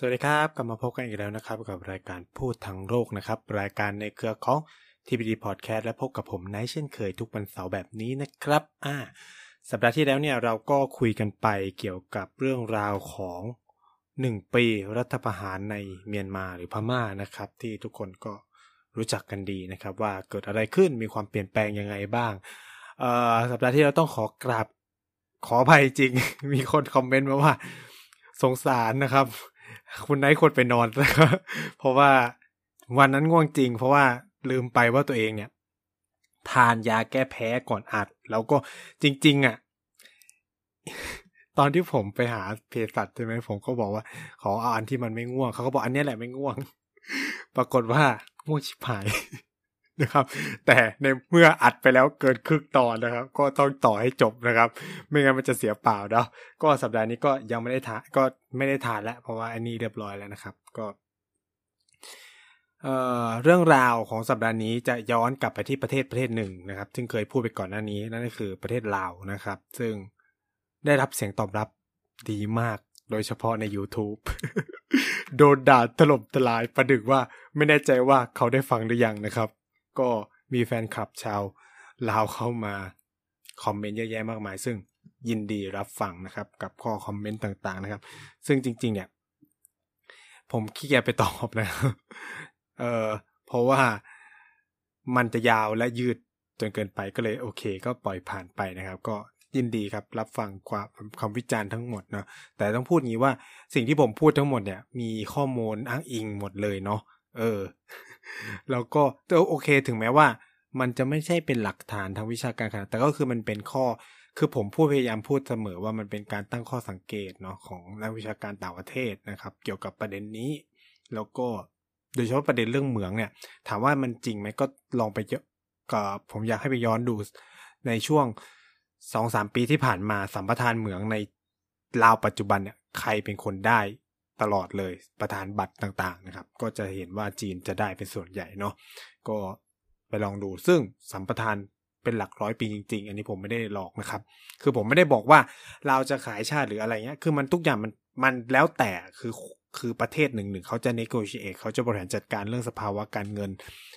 สวัสดีครับ กลับมาพบกันอีกแล้วนะครับ กับรายการพูดทั้งโลกนะครับ รายการในเครือของ TPD Podcast และพบกับผมไนท์เช่นเคยทุกวันเสาร์แบบนี้นะครับอ่าสัปดาห์ที่แล้วเนี่ยเราก็คุยกันไปเกี่ยวกับเรื่องราวของหนึ่งปีรัฐประหารในเมียนมาหรือพม่านะครับ ที่ทุกคนก็รู้จักกันดีนะครับ ว่าเกิดอะไรขึ้นมีความเปลี่ยนแปลงยังไงบ้างเอ่อสัปดาห์ที่เราต้องขอกราบขออภัยจริง มีคนคอมเมนต์มาว่า สงสารนะครับ คุณไนท์ควรไปนอนแล้วเพราะว่าวันนั้นง่วงจริง เพราะว่าลืมไปว่าตัวเองเนี่ย ทานยาแก้แพ้ก่อนอัด แล้วก็จริง ๆ อะ ตอนที่ผมไปหาเภสัชใช่ไหมผมก็บอกว่า ขอเอาอันที่มันไม่ง่วงเขาก็บอกอันนี้แหละไม่ง่วง ปรากฏว่าง่วงชิบหาย นะครับ แต่ในเมื่ออัดไปแล้วเกินครึ่งตอนนะครับ ก็ต้องต่อให้จบนะครับ ไม่งั้นมันจะเสียเปล่าเนาะก็สัปดาห์นี้ก็ยังไม่ได้ทานก็ไม่ได้ทานแล้วเพราะว่าอันนี้เรียบร้อยแล้วนะครับ ก็เอ่อเรื่องราวของสัปดาห์นี้จะย้อนกลับไปที่ประเทศประเทศหนึ่งนะครับ ซึ่งเคยพูดไปก่อนหน้านี้นั่นก็คือประเทศลาวนะครับ ซึ่งได้รับเสียงตอบรับดีมากโดยเฉพาะใน YouTube โดนด่าถล่มทลายประดึกว่าไม่แน่ใจว่าเขาได้ฟังหรือยังนะครับ ก็มีแฟนคลับชาวลาวเข้ามาคอมเมนต์เยอะแยะมากมาย ซึ่งยินดีรับฟังนะครับ กับข้อคอมเมนต์ต่างๆนะครับ ซึ่งจริง ๆ เนี่ย ผมขี้เกียจไปตอบนะครับเออเพราะว่ามันจะยาวและยืดจนเกินไปก็เลยโอเค ก็ปล่อยผ่านไปนะครับ ก็ยินดีครับรับฟังความคำวิจารณ์ทั้งหมดเนาะแต่ต้องพูดงี้ว่าสิ่งที่ผมพูดทั้งหมดเนี่ย มีข้อมูลอ้างอิงหมดเลยเนาะเออ แล้วก็โอเคถึงแม้ว่า มันจะไม่ใช่เป็นหลักฐานทางวิชาการขนาดแต่ก็คือมันเป็นข้อ คือผมพูดพยายามพูดเสมอว่ามันเป็นการตั้งข้อสังเกตเนาะของนักวิชาการต่างประเทศนะครับ เกี่ยวกับประเด็นนี้ แล้วก็โดยเฉพาะประเด็นเรื่องเหมืองเนี่ย ถามว่ามันจริงไหมก็ลองไปเยอะก็ผมอยากให้ไปย้อนดูในช่วงสองสามปีที่ผ่านมาสัมปทานเหมืองในลาวปัจจุบันเนี่ยใครเป็นคนได้ ตลอดเลยประธานบัตรต่างๆนะครับ ก็จะเห็นว่าจีนจะได้เป็นส่วนใหญ่เนาะก็ไปลองดูซึ่งสัมปทานเป็นหลักร้อยปีจริง ๆ อันนี้ผมไม่ได้หลอกนะครับ คือผมไม่ได้บอกว่าเราจะขายชาติหรืออะไรเงี้ย คือมันทุกอย่างมันมันแล้วแต่คือคือประเทศหนึ่งหนึ่งเขาจะ negotiate เขาจะบริหารจัดการเรื่องสภาวะการเงิน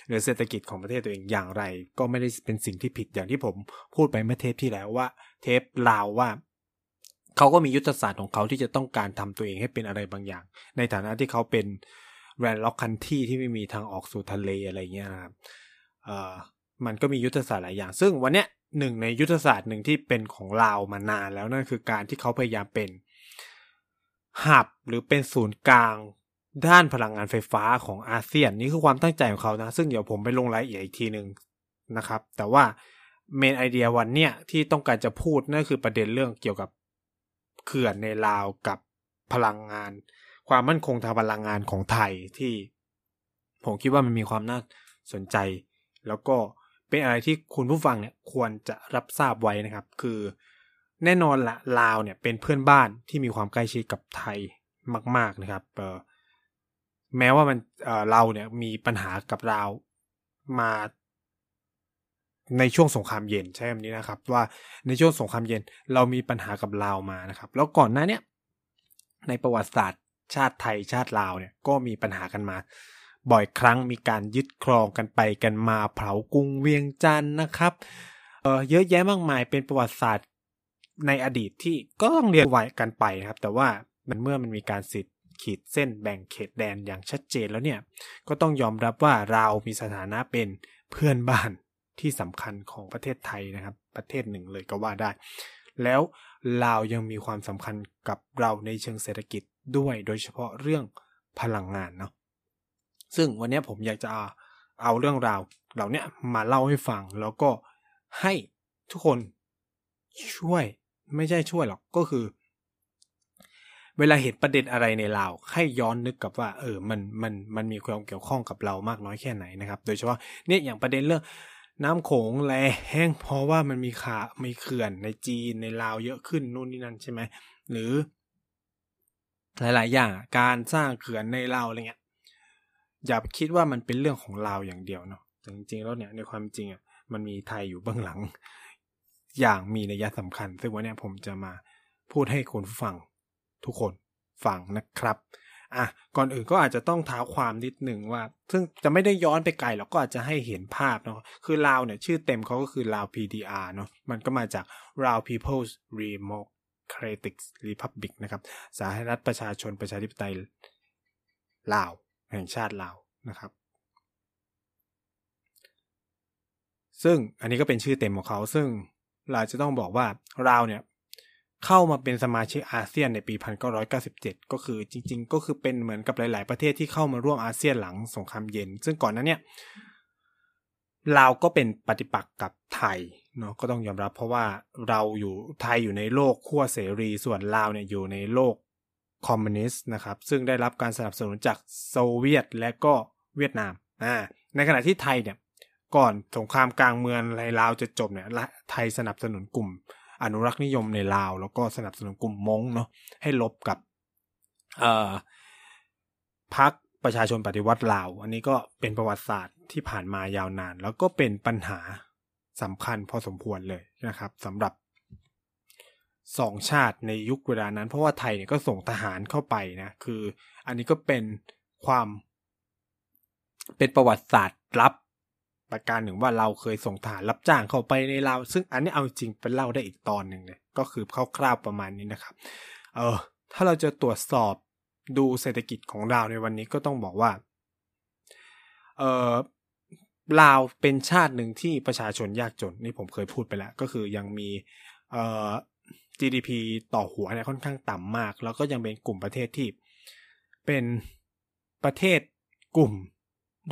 หรือเศรษฐกิจของประเทศตัวเองอย่างไร ก็ไม่ได้เป็นสิ่งที่ผิดอย่างที่ผมพูดไปเมื่อเทปที่แล้วว่า เทปลาวว่า เขาก็มียุทธศาสตร์ของเขาที่จะต้องการทำตัวเองให้เป็นอะไรบางอย่าง ในฐานะที่เขาเป็นแรนล็อกคันที่ที่ไม่มีทางออกสู่ทะเลอะไรเงี้ยนะครับเอ่อมันก็มียุทธศาสตร์หลายอย่าง ซึ่งวันเนี้ยหนึ่งในยุทธศาสตร์หนึ่งที่เป็นของลาวมานานแล้วนั่นคือการที่เขาพยายามเป็นหับหรือเป็นศูนย์กลางด้านพลังงานไฟฟ้าของอาเซียน นี่คือความตั้งใจของเขานะ ซึ่งเดี๋ยวผมไปลงรายละเอียดอีกทีหนึ่งนะครับ แต่ว่าเมนไอเดียวันเนี้ยที่ต้องการจะพูดนั่นคือประเด็นเรื่องเกี่ยวกับ เขื่อนในลาวกับพลังงาน ความมั่นคงทางพลังงานของไทยที่ผมคิดว่ามันมีความน่าสนใจ แล้วก็เป็นอะไรที่คุณผู้ฟังเนี่ยควรจะรับทราบไว้นะครับ คือแน่นอนละลาวเนี่ยเป็นเพื่อนบ้านที่มีความใกล้ชิดกับไทยมาก ๆนะครับเออแม้ว่ามันเเราเนี่ยมีปัญหากับลาวมา ในช่วงสงครามเย็นใช่คำนี้นะครับ ว่าในช่วงสงครามเย็นเรามีปัญหากับลาวมานะครับ แล้วก่อนหน้าเนี่ยในประวัติศาสตร์ชาติไทยชาติลาวเนี่ยก็มีปัญหากันมา บ่อยครั้งมีการยึดครองกันไปกันมาเผากรุงเวียงจันทร์นะครับเออเยอะแยะมากมายเป็นประวัติศาสตร์ในอดีตที่ก็ต้องเรียนไว้กันไปนะครับ แต่ว่ามันเมื่อมันมีการสิทธิ์ขีดเส้นแบ่งเขตแดนอย่างชัดเจนแล้วเนี่ย ก็ต้องยอมรับว่าเรามีสถานะเป็นเพื่อนบ้าน ที่สำคัญของประเทศไทยนะครับ ประเทศหนึ่งเลยก็ว่าได้ แล้วลาวยังมีความสำคัญกับเราในเชิงเศรษฐกิจด้วยโดยเฉพาะเรื่องพลังงานเนาะซึ่งวันนี้ผมอยากจะเอาเรื่องราวเหล่านี้มาเล่าให้ฟัง แล้วก็ให้ทุกคนช่วยไม่ใช่ช่วยหรอกก็คือ เวลาเห็นประเด็นอะไรในลาวให้ย้อนนึกกับว่า เออมันมันมันมีความเกี่ยวข้องกับเรามากน้อยแค่ไหนนะครับ โดยเฉพาะเนี่ยอย่างประเด็นเรื่อง น้ำโขงแลแห้งเพราะว่ามันมีขามีเขื่อนในจีนในลาวเยอะขึ้นนู่นนี่นั่นใช่ไหมหรือ หลาย ๆ อย่างการสร้างเขื่อนในลาวอะไรเงี้ยอย่าคิดว่ามันเป็นเรื่องของลาวอย่างเดียวเนาะแต่จริง ๆ แล้วเนี่ยในความจริงอะมันมีไทยอยู่เบื้องหลัง อย่างมีนัยสำคัญ ซึ่งวันนี้ผมจะมาพูดให้คนฟังทุกคนฟังนะครับ อะก่อนอื่นก็อาจจะต้องท้าความนิดหนึ่งว่า ซึ่งจะไม่ได้ย้อนไปไกลหรอกก็อาจจะให้เห็นภาพเนาะคือลาวเนี่ยชื่อเต็มเขาก็คือลาว PDR เนาะมันก็มาจาก Lao People's Democratic Republic นะครับสาธารณรัฐประชาชนประชาธิปไตยลาว แห่งชาติลาวนะครับ ซึ่งอันนี้ก็เป็นชื่อเต็มของเขาซึ่งเราจะต้องบอกว่าลาวเนี่ย เข้ามาเป็นสมาชิกอาเซียนในปี 1997 ก็คือจริง ๆ ก็คือเป็นเหมือนกับหลาย ๆ ประเทศที่เข้ามาร่วมอาเซียนหลังสงครามเย็น ซึ่งก่อนนั้นเนี่ยลาวก็เป็นปฏิปักษ์กับไทยเนาะก็ต้องยอมรับเพราะว่าเราอยู่ไทยอยู่ในโลกขั้วเสรีส่วนลาวเนี่ยอยู่ในโลกคอมมิวนิสต์นะครับ ซึ่งได้รับการสนับสนุนจากโซเวียตและก็เวียดนามอ่าในขณะที่ไทยเนี่ยก่อนสงครามกลางเมืองในลาวจะจบเนี่ยไทยสนับสนุนกลุ่ม อนุรักษ์นิยมในลาว แล้วก็สนับสนุนกลุ่มม้งเนาะให้รบกับพรรคประชาชนปฏิวัติลาว อันนี้ก็เป็นประวัติศาสตร์ที่ผ่านมายาวนาน แล้วก็เป็นปัญหาสำคัญพอสมควรเลยนะครับสำหรับสองชาติในยุคเวลานั้น เพราะว่าไทยเนี่ยก็ส่งทหารเข้าไปนะคือ อันนี้ก็เป็นความเป็นประวัติศาสตร์ลับ ประการหนึ่งว่าเราเคยส่งทหารรับจ้างเข้าไปในเราซึ่งอันนี้เอาจริงเป็นเล่าได้อีกตอนหนึ่งเลยก็คือคร่าวๆประมาณนี้นะครับ เออ ถ้าเราจะตรวจสอบดูเศรษฐกิจของเราในวันนี้ก็ต้องบอกว่า เออลาวเป็นชาติหนึ่งที่ประชาชนยากจน นี่ผมเคยพูดไปแล้ว ก็คือยังมีเอ่อ GDP ต่อหัวเนี่ยค่อนข้างต่ำมาก แล้วก็ยังเป็นกลุ่มประเทศที่ เป็นประเทศกลุ่ม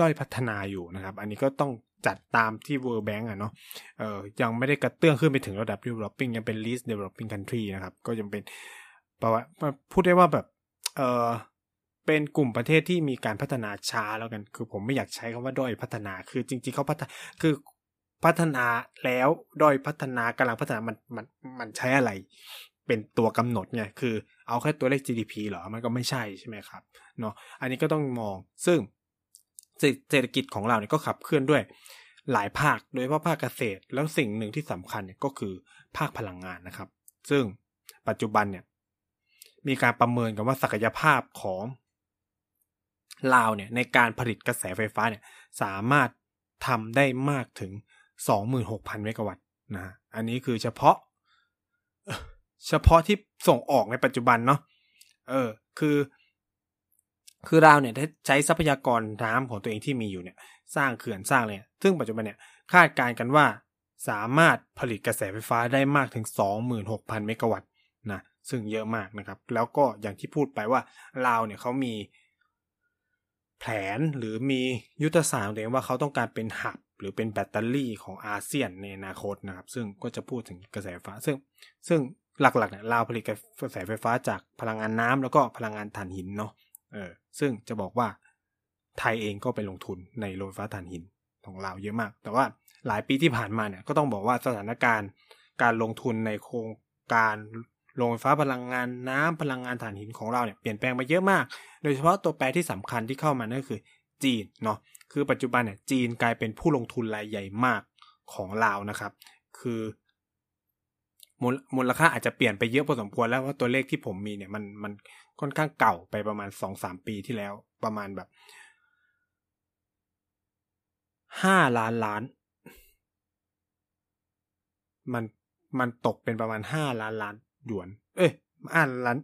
ด้อยพัฒนาอยู่นะครับ อันนี้ก็ต้อง จัดตามที่ World Bank อะเนาะเออยังไม่ได้กระเตื้องขึ้นไปถึงระดับ developing ยังเป็น least developing country นะครับ ก็ยังเป็นประวัติพูดได้ว่าแบบเออเป็นกลุ่มประเทศที่มีการพัฒนาช้าแล้วกัน คือผมไม่อยากใช้คำว่าด้อยพัฒนา คือจริงๆเขาพัฒคือพัฒนาแล้วด้อยพัฒนากำลังพัฒนามันมันมันใช้อะไร เป็นตัวกำหนดไงคือเอาแค่ตัวเลข GDP เหรอมันก็ไม่ใช่ใช่ไหมครับเนาะอันนี้ก็ต้องมองซึ่ง เศรษฐกิจของเราเนี่ยก็ขับเคลื่อนด้วยหลายภาค โดยเฉพาะภาคเกษตร แล้วสิ่งหนึ่งที่สำคัญเนี่ยก็คือภาคพลังงานนะครับ ซึ่งปัจจุบันเนี่ยมีการประเมินกันว่าศักยภาพของลาวเนี่ยในการผลิตกระแสไฟฟ้าเนี่ยสามารถทำได้มากถึง 26,000 เมกะวัตต์นะอันนี้คือเฉพาะ เฉพาะที่ส่งออกในปัจจุบันเนาะเออ คือ คือเราเนี่ยใช้ทรัพยากรน้ำของตัวเองที่มีอยู่เนี่ย สร้างเขื่อนสร้างเลยซึ่งปัจจุบันเนี่ยคาดการณ์กันว่า สามารถผลิตกระแสไฟฟ้าได้มากถึง 26,000 เมกะวัตต์นะซึ่งเยอะมากนะครับ แล้วก็อย่างที่พูดไปว่าลาวเนี่ยเขามีแผนหรือมียุทธศาสตร์เองว่าเขาต้องการเป็นหับหรือเป็นแบตเตอรี่ของอาเซียนในอนาคตนะครับ ซึ่งก็จะพูดถึงกระแสไฟฟ้า ซึ่งซึ่งหลักๆเนี่ยลาวผลิตกระแสไฟฟ้าจากพลังงานน้ำแล้วก็พลังงานถ่านหินเนาะ เออซึ่งจะบอกว่าไทยเองก็ไปลงทุนในโรงไฟฟ้าถ่านหินของเราเยอะมาก แต่ว่าหลายปีที่ผ่านมาเนี่ยก็ต้องบอกว่าสถานการณ์การลงทุนในโครงการโรงไฟฟ้าพลังงานน้ำพลังงานถ่านหินของเราเนี่ยเปลี่ยนแปลงไปเยอะมาก โดยเฉพาะตัวแปรที่สำคัญที่เข้ามานั่นคือ จีนเนาะคือปัจจุบันเนี่ยจีนกลายเป็นผู้ลงทุนรายใหญ่มากของลาวนะครับ คือมูลค่าอาจจะเปลี่ยนไปเยอะพอสมควรแล้วว่าตัวเลขที่ผมมีเนี่ยมันมัน ค่อนข้างเก่าไปประมาณสองสามปีที่แล้ว ประมาณแบบห้าล้านล้าน มันมันตกเป็นประมาณห้าล้านล้านหยวน เอ้ยห้าล้าน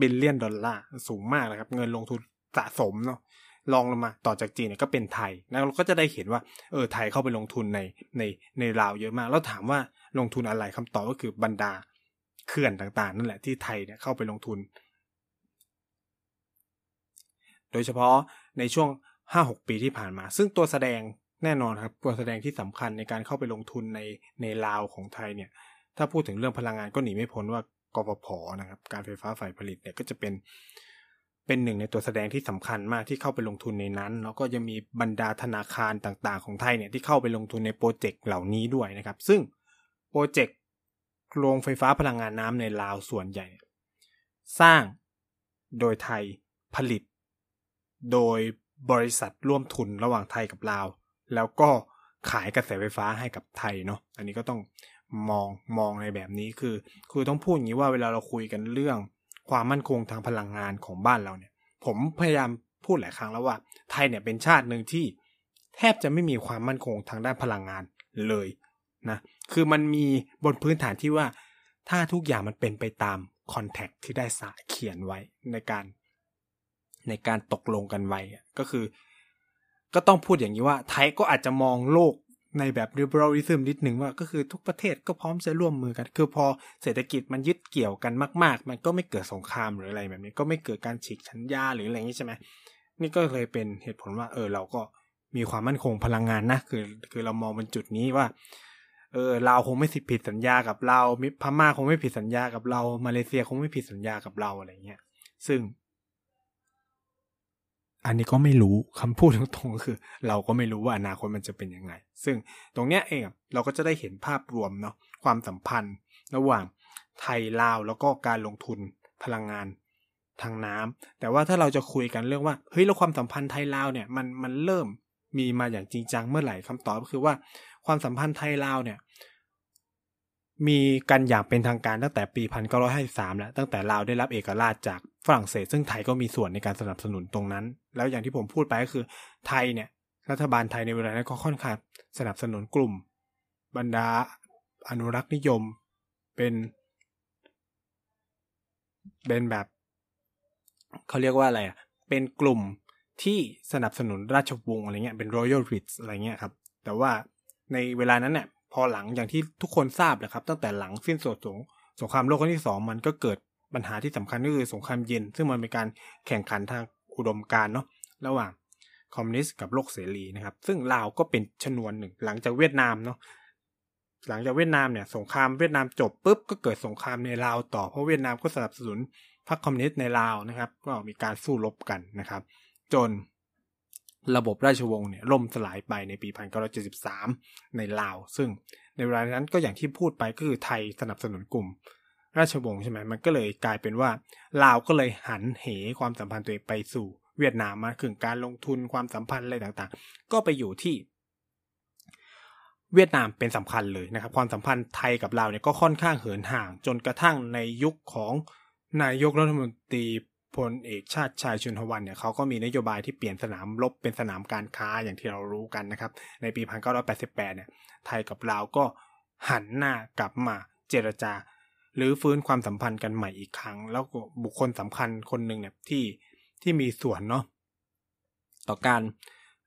billion ดอลลาร์สูงมากนะครับ เงินลงทุนสะสมเนาะรองลงมาต่อจากจีนเนี่ยก็เป็นไทยแล้วเราก็จะได้เห็นว่าเออไทยเข้าไปลงทุนในในในลาวเยอะมาก แล้วถามว่าลงทุนอะไรคำตอบก็คือบรรดาเขื่อนต่างๆ นั่นแหละที่ไทยเนี่ยเข้าไปลงทุน โดยเฉพาะในช่วง 5-6 ปีที่ผ่านมา ซึ่งตัวแสดงแน่นอนครับตัวแสดงที่สำคัญในการเข้าไปลงทุนในในลาวของไทยเนี่ย ถ้าพูดถึงเรื่องพลังงานก็หนีไม่พ้นว่ากฟผนะครับ การไฟฟ้าฝ่ายผลิตเนี่ยก็จะเป็น เป็นหนึ่งในตัวแสดงที่สำคัญมากที่เข้าไปลงทุนในนั้น แล้วก็ยังมีบรรดาธนาคารต่างๆ ของไทยเนี่ยที่เข้าไปลงทุนในโปรเจกต์เหล่านี้ด้วยนะครับ ซึ่งโปรเจกต์โรงไฟฟ้าพลังงานน้ำในลาวส่วนใหญ่ สร้างโดยไทยผลิต โดยบริษัทร่วมทุนระหว่างไทยกับลาว แล้วก็ขายกระแสไฟฟ้าให้กับไทยเนาะอันนี้ก็ต้องมองมองในแบบนี้คือ คือต้องพูดอย่างนี้ว่าเวลาเราคุยกันเรื่องความมั่นคงทางพลังงานของบ้านเราเนี่ย ผมพยายามพูดหลายครั้งแล้วว่าไทยเนี่ยเป็นชาติหนึ่งที่ แทบจะไม่มีความมั่นคงทางด้านพลังงานเลยนะคือมันมีบนพื้นฐานที่ว่า ถ้าทุกอย่างมันเป็นไปตามคอนแทคที่ได้สาเขียนไว้ในการ ในการตกลงกันไว้ก็คือ ก็ต้องพูดอย่างนี้ว่า ไทยก็อาจจะมองโลกในแบบ liberalism นิดหนึ่งว่าก็คือทุกประเทศก็พร้อมจะร่วมมือกัน คือพอเศรษฐกิจมันยึดเกี่ยวกันมาก ๆ มันก็ไม่เกิดสงครามหรืออะไรแบบนี้ ก็ไม่เกิดการฉีกชัญญาหรืออะไรอย่างนี้ใช่ไหมนี่ก็เลยเป็นเหตุผลว่า เออ เราก็มีความมั่นคงพลังงานนะคือ คือเรามองบนจุดนี้ว่า เออเราคงไม่ผิดสัญญากับเรามิพม่าคงไม่ผิดสัญญากับเรามาเลเซียคงไม่ผิดสัญญากับเราอะไรเงี้ยซึ่ง อันนี้ก็ไม่รู้คำพูดตรงๆก็คือ เราก็ไม่รู้ว่าอนาคตมันจะเป็นยังไง ซึ่งตรงเนี้ยเองเราก็จะได้เห็นภาพรวมเนาะความสัมพันธ์ ระหว่างไทยลาวแล้วก็การลงทุนพลังงานทางน้ำแต่ว่าถ้าเราจะคุยกันเรื่องว่าเฮ้ยแล้วความสัมพันธ์ไทยลาวเนี่ยมันมันเริ่มมีมาอย่างจริงจังเมื่อไหร่คำตอบก็คือว่าความสัมพันธ์ไทยลาวเนี่ยมีกันอย่างเป็นทางการตั้งแต่ปี 1953 แล้วตั้งแต่ลาวได้รับเอกราชจาก ฝรั่งเศส ซึ่งไทยก็มีส่วนในการสนับสนุนตรงนั้น แล้วอย่างที่ผมพูดไปก็คือไทยเนี่ย รัฐบาลไทยในเวลานั้นก็ค่อนข้างสนับสนุนกลุ่ม บรรดาอนุรักษ์นิยมเป็นเป็นแบบ เขาเรียกว่าอะไรอะ เป็นกลุ่มที่สนับสนุนราชวงศ์อะไรเงี้ยเป็น royal rich อะไรเงี้ยครับ แต่ว่าในเวลานั้นเนี่ยพอหลังอย่างที่ทุกคนทราบแหละครับ ตั้งแต่หลังสิ้นสุดสงสงครามโลกครั้งที่สองมันก็เกิด ปัญหาที่สำคัญก็คือสงครามเย็น ซึ่งมันเป็นการแข่งขันทางอุดมการเนาะระหว่างคอมมิวนิสต์กับโลกเสรีนะครับ ซึ่งลาวก็เป็นชนวนหนึ่ง หลังจากเวียดนามเนาะหลังจากเวียดนามเนี่ยสงครามเวียดนามจบปุ๊บก็เกิดสงครามในลาวต่อเพราะเวียดนามก็สนับสนุนพรรคคอมมิวนิสต์ในลาวนะครับ ก็มีการสู้รบกันนะครับ จนระบบราชวงศ์เนี่ยล่มสลายไปในปี 1973 ในลาว ซึ่งในเวลานั้นก็อย่างที่พูดไปก็คือไทยสนับสนุนกลุ่ม ราชวงศ์ใช่ไหมมันก็เลยกลายเป็นว่าลาวก็เลยหันเหความสัมพันธ์ตัวเองไปสู่เวียดนามมาถึงการลงทุนความสัมพันธ์อะไรต่างๆ ก็ไปอยู่ที่ เวียดนามเป็นสำคัญเลยนะครับ ความสัมพันธ์ไทยกับลาวเนี่ยก็ค่อนข้างเหินห่าง จนกระทั่งในยุคของนายกรัฐมนตรีพลเอกชาติชายชุนทวันเนี่ยเขาก็มีนโยบายที่เปลี่ยนสนามรบเป็นสนามการค้าอย่างที่เรารู้กันนะครับ ในปี 1988 เนี่ย ไทยกับลาวก็หันหน้ากลับมาเจรจา หรือฟื้นความสัมพันธ์กันใหม่อีกครั้ง แล้วก็บุคคลสำคัญคนหนึ่งเนี่ยที่ที่มีส่วนเนาะต่อการ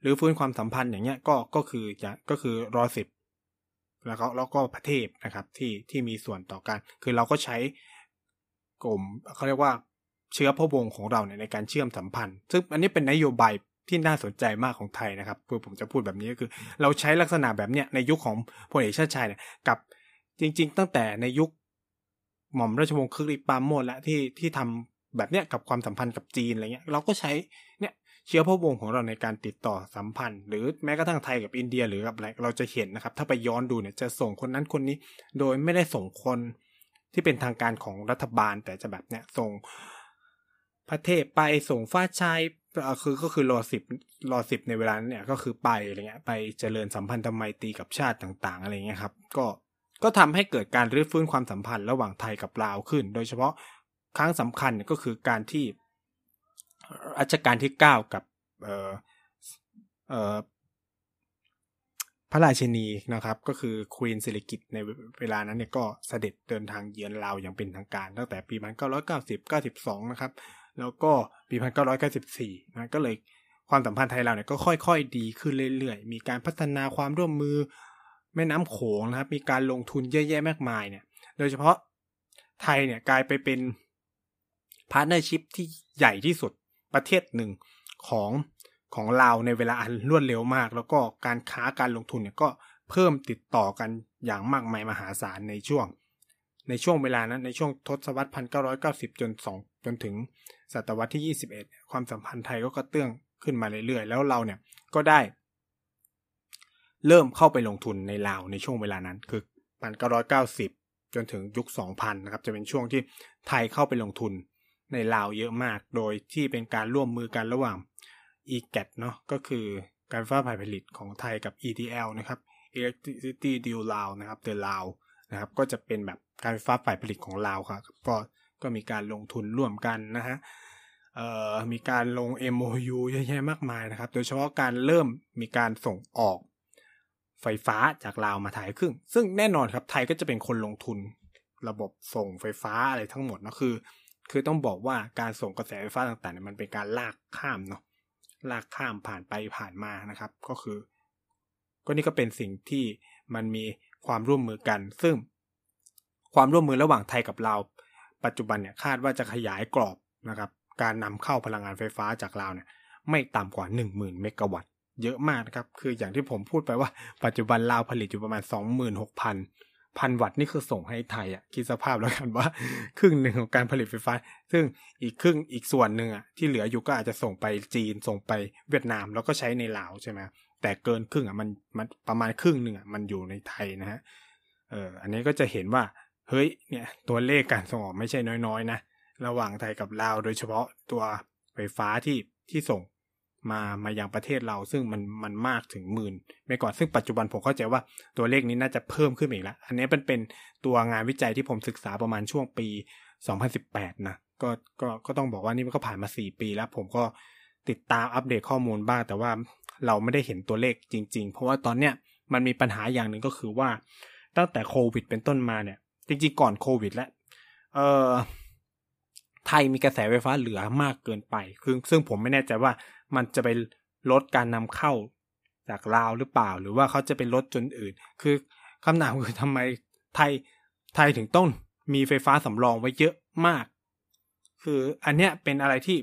หรือฟื้นความสัมพันธ์อย่างเงี้ยก็ก็คือจะก็คือรอสิบแล้วก็แล้วก็ประเทศนะครับที่ที่มีส่วนต่อการ คือเราก็ใช้กลุ่มเขาเรียกว่าเชื้อพระวงของเราเนี่ยในการเชื่อมสัมพันธ์ ซึ่งอันนี้เป็นนโยบายที่น่าสนใจมากของไทยนะครับคือผมจะพูดแบบนี้ก็คือ เราใช้ลักษณะแบบเนี้ยในยุคของพลเอกชาติชายเนี่ยกับจริง ๆ ตั้งแต่ในยุค หม่อมราชวงศ์คึกฤทธิ์ปามโมดละที่ที่ทำแบบเนี้ยกับความสัมพันธ์กับจีนอะไรเงี้ยเราก็ใช้เนี่ยเชื้อพระวงศ์ของเราในการติดต่อสัมพันธ์ หรือแม้กระทั่งไทยกับอินเดียหรือกับอะไรเราจะเห็นนะครับ ถ้าไปย้อนดูเนี่ยจะส่งคนนั้นคนนี้ โดยไม่ได้ส่งคนที่เป็นทางการของรัฐบาลแต่จะแบบเนี้ยส่งพระเทพไปส่งฟ้าชายคือก็คือรอสิบรอสิบในเวลานั้นเนี่ยก็คือไปอะไรเงี้ยไปเจริญสัมพันธไมตรีกับชาติต่าง ๆ อะไรเงี้ยครับ ก็ ก็ทำให้เกิดการรื้อฟื้นความสัมพันธ์ระหว่างไทยกับลาวขึ้น โดยเฉพาะครั้งสำคัญก็คือการที่รัชกาลที่เก้ากับเอ่อเอ่อพระราชินีนะครับ ก็คือ queen สิริกิติ์ในเวลานั้นเนี่ยก็เสด็จเดินทางเยือนลาวอย่างเป็นทางการ ตั้งแต่ปี 1990 92 นะครับ แล้วก็ปี 1994นะก็เลยความสัมพันธ์ไทยเราเนี่ยก็ค่อย ๆ ดีขึ้นเรื่อยๆ มีการพัฒนาความร่วมมือ แม่น้ำโขงนะครับ มีการลงทุนเยอะแยะมากมายเนี่ย โดยเฉพาะไทยเนี่ยกลายไปเป็น partnership ที่ใหญ่ที่สุดประเทศหนึ่งของของเราในเวลาอันรวดเร็วมาก แล้วก็การค้าการลงทุนเนี่ยก็เพิ่มติดต่อกันอย่างมากมายมหาศาลในช่วง ในช่วงเวลานั้นในช่วงทศวรรษ 1990 จน 2 จนถึงศตวรรษที่ 21 ความสัมพันธ์ไทยก็กระเตื้องขึ้นมาเรื่อยๆ แล้วเราเนี่ยก็ได้ เริ่มเข้าไปลงทุนในลาวในช่วงเวลานั้นคือ1990 จนถึงยุค 2000 นะครับจะเป็นช่วงที่ไทยเข้าไปลงทุนในลาวเยอะมาก โดยที่เป็นการร่วมมือกันระหว่าง e g a t เนาะก็คือการฟ้าผ่ายผลิตของไทยกับ ETL นะครับ Electricity Deal ลาวนะครับ The ลาวนะครับก็จะเป็นแบบการไฟฟ้าฝ่ายผลิตของลาวครับก็ก็มีการลงทุนร่วมกันนะฮะเอ่อมีการลง MOU เยอะแยะมากมายนะครับ โดยเฉพาะการเริ่มมีการส่งออก ไฟฟ้าจากลาวมาไทยครึ่ง ซึ่งแน่นอนครับไทยก็จะเป็นคนลงทุนระบบส่งไฟฟ้าอะไรทั้งหมดนะคือ คือต้องบอกว่าการส่งกระแสไฟฟ้าต่างๆเนี่ยมันเป็นการลากข้ามเนาะลากข้ามผ่านไปผ่านมานะครับ ก็คือ ก็นี่ก็เป็นสิ่งที่มันมีความร่วมมือกัน ซึ่งความร่วมมือระหว่างไทยกับลาวปัจจุบันเนี่ยคาดว่าจะขยายกรอบนะครับ การนำเข้าพลังงานไฟฟ้าจากลาวเนี่ย ไม่ต่ำกว่า 10,000 เมกะวัตต์ เยอะมากนะครับ คืออย่างที่ผมพูดไปว่าปัจจุบันลาวผลิตอยู่ประมาณ 26,000 พันวัตต์นี่คือส่งให้ไทยอะคิดสภาพแล้วกันว่า ครึ่งหนึ่งของการผลิตไฟฟ้า ซึ่งอีกครึ่งอีกส่วนหนึ่งอะที่เหลืออยู่ก็อาจจะส่งไปจีนส่งไปเวียดนามแล้วก็ใช้ในลาวใช่ไหมแต่เกินครึ่งอะมันมันประมาณครึ่งหนึ่งอะมันอยู่ในไทยนะฮะเอออันนี้ก็จะเห็นว่าเฮ้ยเนี่ยตัวเลขการส่งออกไม่ใช่น้อยๆนะระหว่างไทยกับลาวโดยเฉพาะตัวไฟฟ้าที่ที่ส่ง มามายังประเทศเรา ซึ่งมันมันมากถึงหมื่นไม่ก่อนซึ่งปัจจุบันผมเข้าใจว่าตัวเลขนี้น่าจะเพิ่มขึ้นอีกแล้ว อันนี้เป็นเป็นตัวงานวิจัยที่ผมศึกษาประมาณช่วงปี 2018 นะก็ก็ก็ต้องบอกว่านี่มันก็ผ่านมา 4 ปีแล้ว ผมก็ติดตามอัปเดตข้อมูลบ้าง แต่ว่าเราไม่ได้เห็นตัวเลขจริง ๆ เพราะว่าตอนเนี้ยมันมีปัญหาอย่างหนึ่งก็คือว่าตั้งแต่โควิดเป็นต้นมาเนี่ย จริงๆ ก่อนโควิดแล้วเอ่อ ไทยมีกระแสไฟฟ้าเหลือมากเกินไป คือซึ่งผมไม่แน่ใจว่ามันจะไปลดการนำเข้าจากลาวหรือเปล่า หรือว่าเขาจะไปลดจนอื่น คือคำถามคือทำไมไทยไทยถึงต้องมีไฟฟ้าสำรองไว้เยอะมาก คืออันเนี้ยเป็นอะไรที่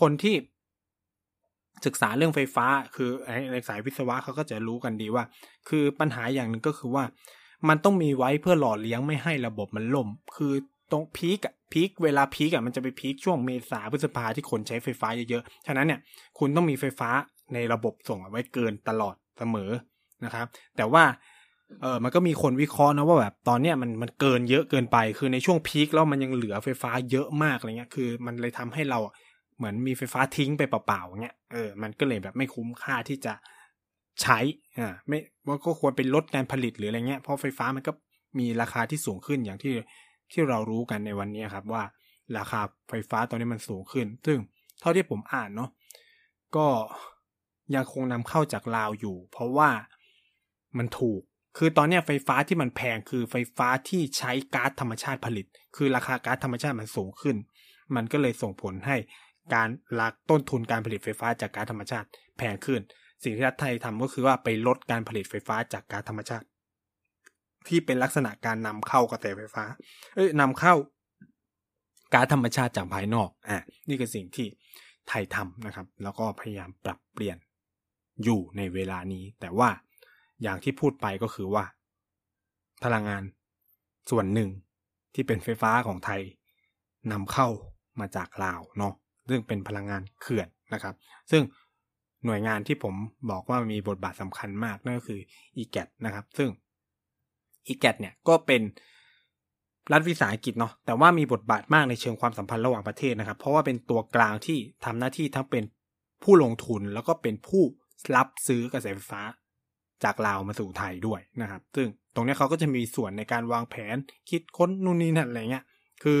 คนที่ศึกษาเรื่องไฟฟ้า คือในสายวิศวะเขาก็จะรู้กันดีว่า คือปัญหาอย่างหนึ่งก็คือว่า มันต้องมีไว้เพื่อหล่อเลี้ยงไม่ให้ระบบมันล่ม คือ ตรงพีกอะพีกเวลาพีกอะมันจะไปพีกช่วงเมษาพฤษภาที่คนใช้ไฟฟ้าเยอะๆ ฉะนั้นเนี่ยคุณต้องมีไฟฟ้าในระบบส่งไว้เกินตลอดเสมอนะครับ แต่ว่าเออมันก็มีคนวิเคราะห์นะว่าแบบตอนเนี้ยมันมันเกินเยอะเกินไป คือในช่วงพีคแล้วมันยังเหลือไฟฟ้าเยอะมากอะไรเงี้ย คือมันเลยทำให้เราเหมือนมีไฟฟ้าทิ้งไปเปล่าๆเงี้ย เออ มันก็เลยแบบไม่คุ้มค่าที่จะใช้ อ่า ไม่ว่าก็ควรเป็นลดการผลิตหรืออะไรเงี้ย เพราะไฟฟ้ามันก็มีราคาที่สูงขึ้นอย่างที่ ที่เรารู้กันในวันนี้ครับว่าราคาไฟฟ้าตอนนี้มันสูงขึ้น ซึ่งเท่าที่ผมอ่านเนาะก็ยังคงนำเข้าจากลาวอยู่ เพราะว่ามันถูก คือตอนนี้ไฟฟ้าที่มันแพงคือไฟฟ้าที่ใช้ก๊าซธรรมชาติผลิต คือราคาก๊าซธรรมชาติมันสูงขึ้น มันก็เลยส่งผลให้การลักต้นทุนการผลิตไฟฟ้าจากก๊าซธรรมชาติแพงขึ้น สิ่งที่รัฐไทยทำก็คือว่าไปลดการผลิตไฟฟ้าจากก๊าซธรรมชาติ ที่เป็นลักษณะการนำเข้ากระแสไฟฟ้า เอ้ยนำเข้าก๊าซธรรมชาติจากภายนอก อะ นี่คือสิ่งที่ไทยทำนะครับ แล้วก็พยายามปรับเปลี่ยนอยู่ในเวลานี้ แต่ว่าอย่างที่พูดไปก็คือว่า พลังงานส่วนหนึ่งที่เป็นไฟฟ้าของไทยนำเข้ามาจากลาวเนาะ ซึ่งเป็นพลังงานเขื่อนนะครับ ซึ่งหน่วยงานที่ผมบอกว่ามีบทบาทสำคัญมากนั่นก็คือ e g a t นะครับ ซึ่ง e g a t เนี่ยก็เป็นรัฐวิสาหกิจเนาะแต่ว่ามีบทบาทมากในเชิงความสัมพันธ์ระหว่างประเทศนะครับ เพราะว่าเป็นตัวกลางที่ทำหน้าที่ทั้งเป็นผู้ลงทุนแล้วก็เป็นผู้รับซื้อกระแสไฟฟ้า จากลาวมาสู่ไทยด้วยนะครับ ซึ่งตรงนี้เขาก็จะมีส่วนในการวางแผนคิดค้นนู่นนี่นั่นอะไรเงี้ยคือ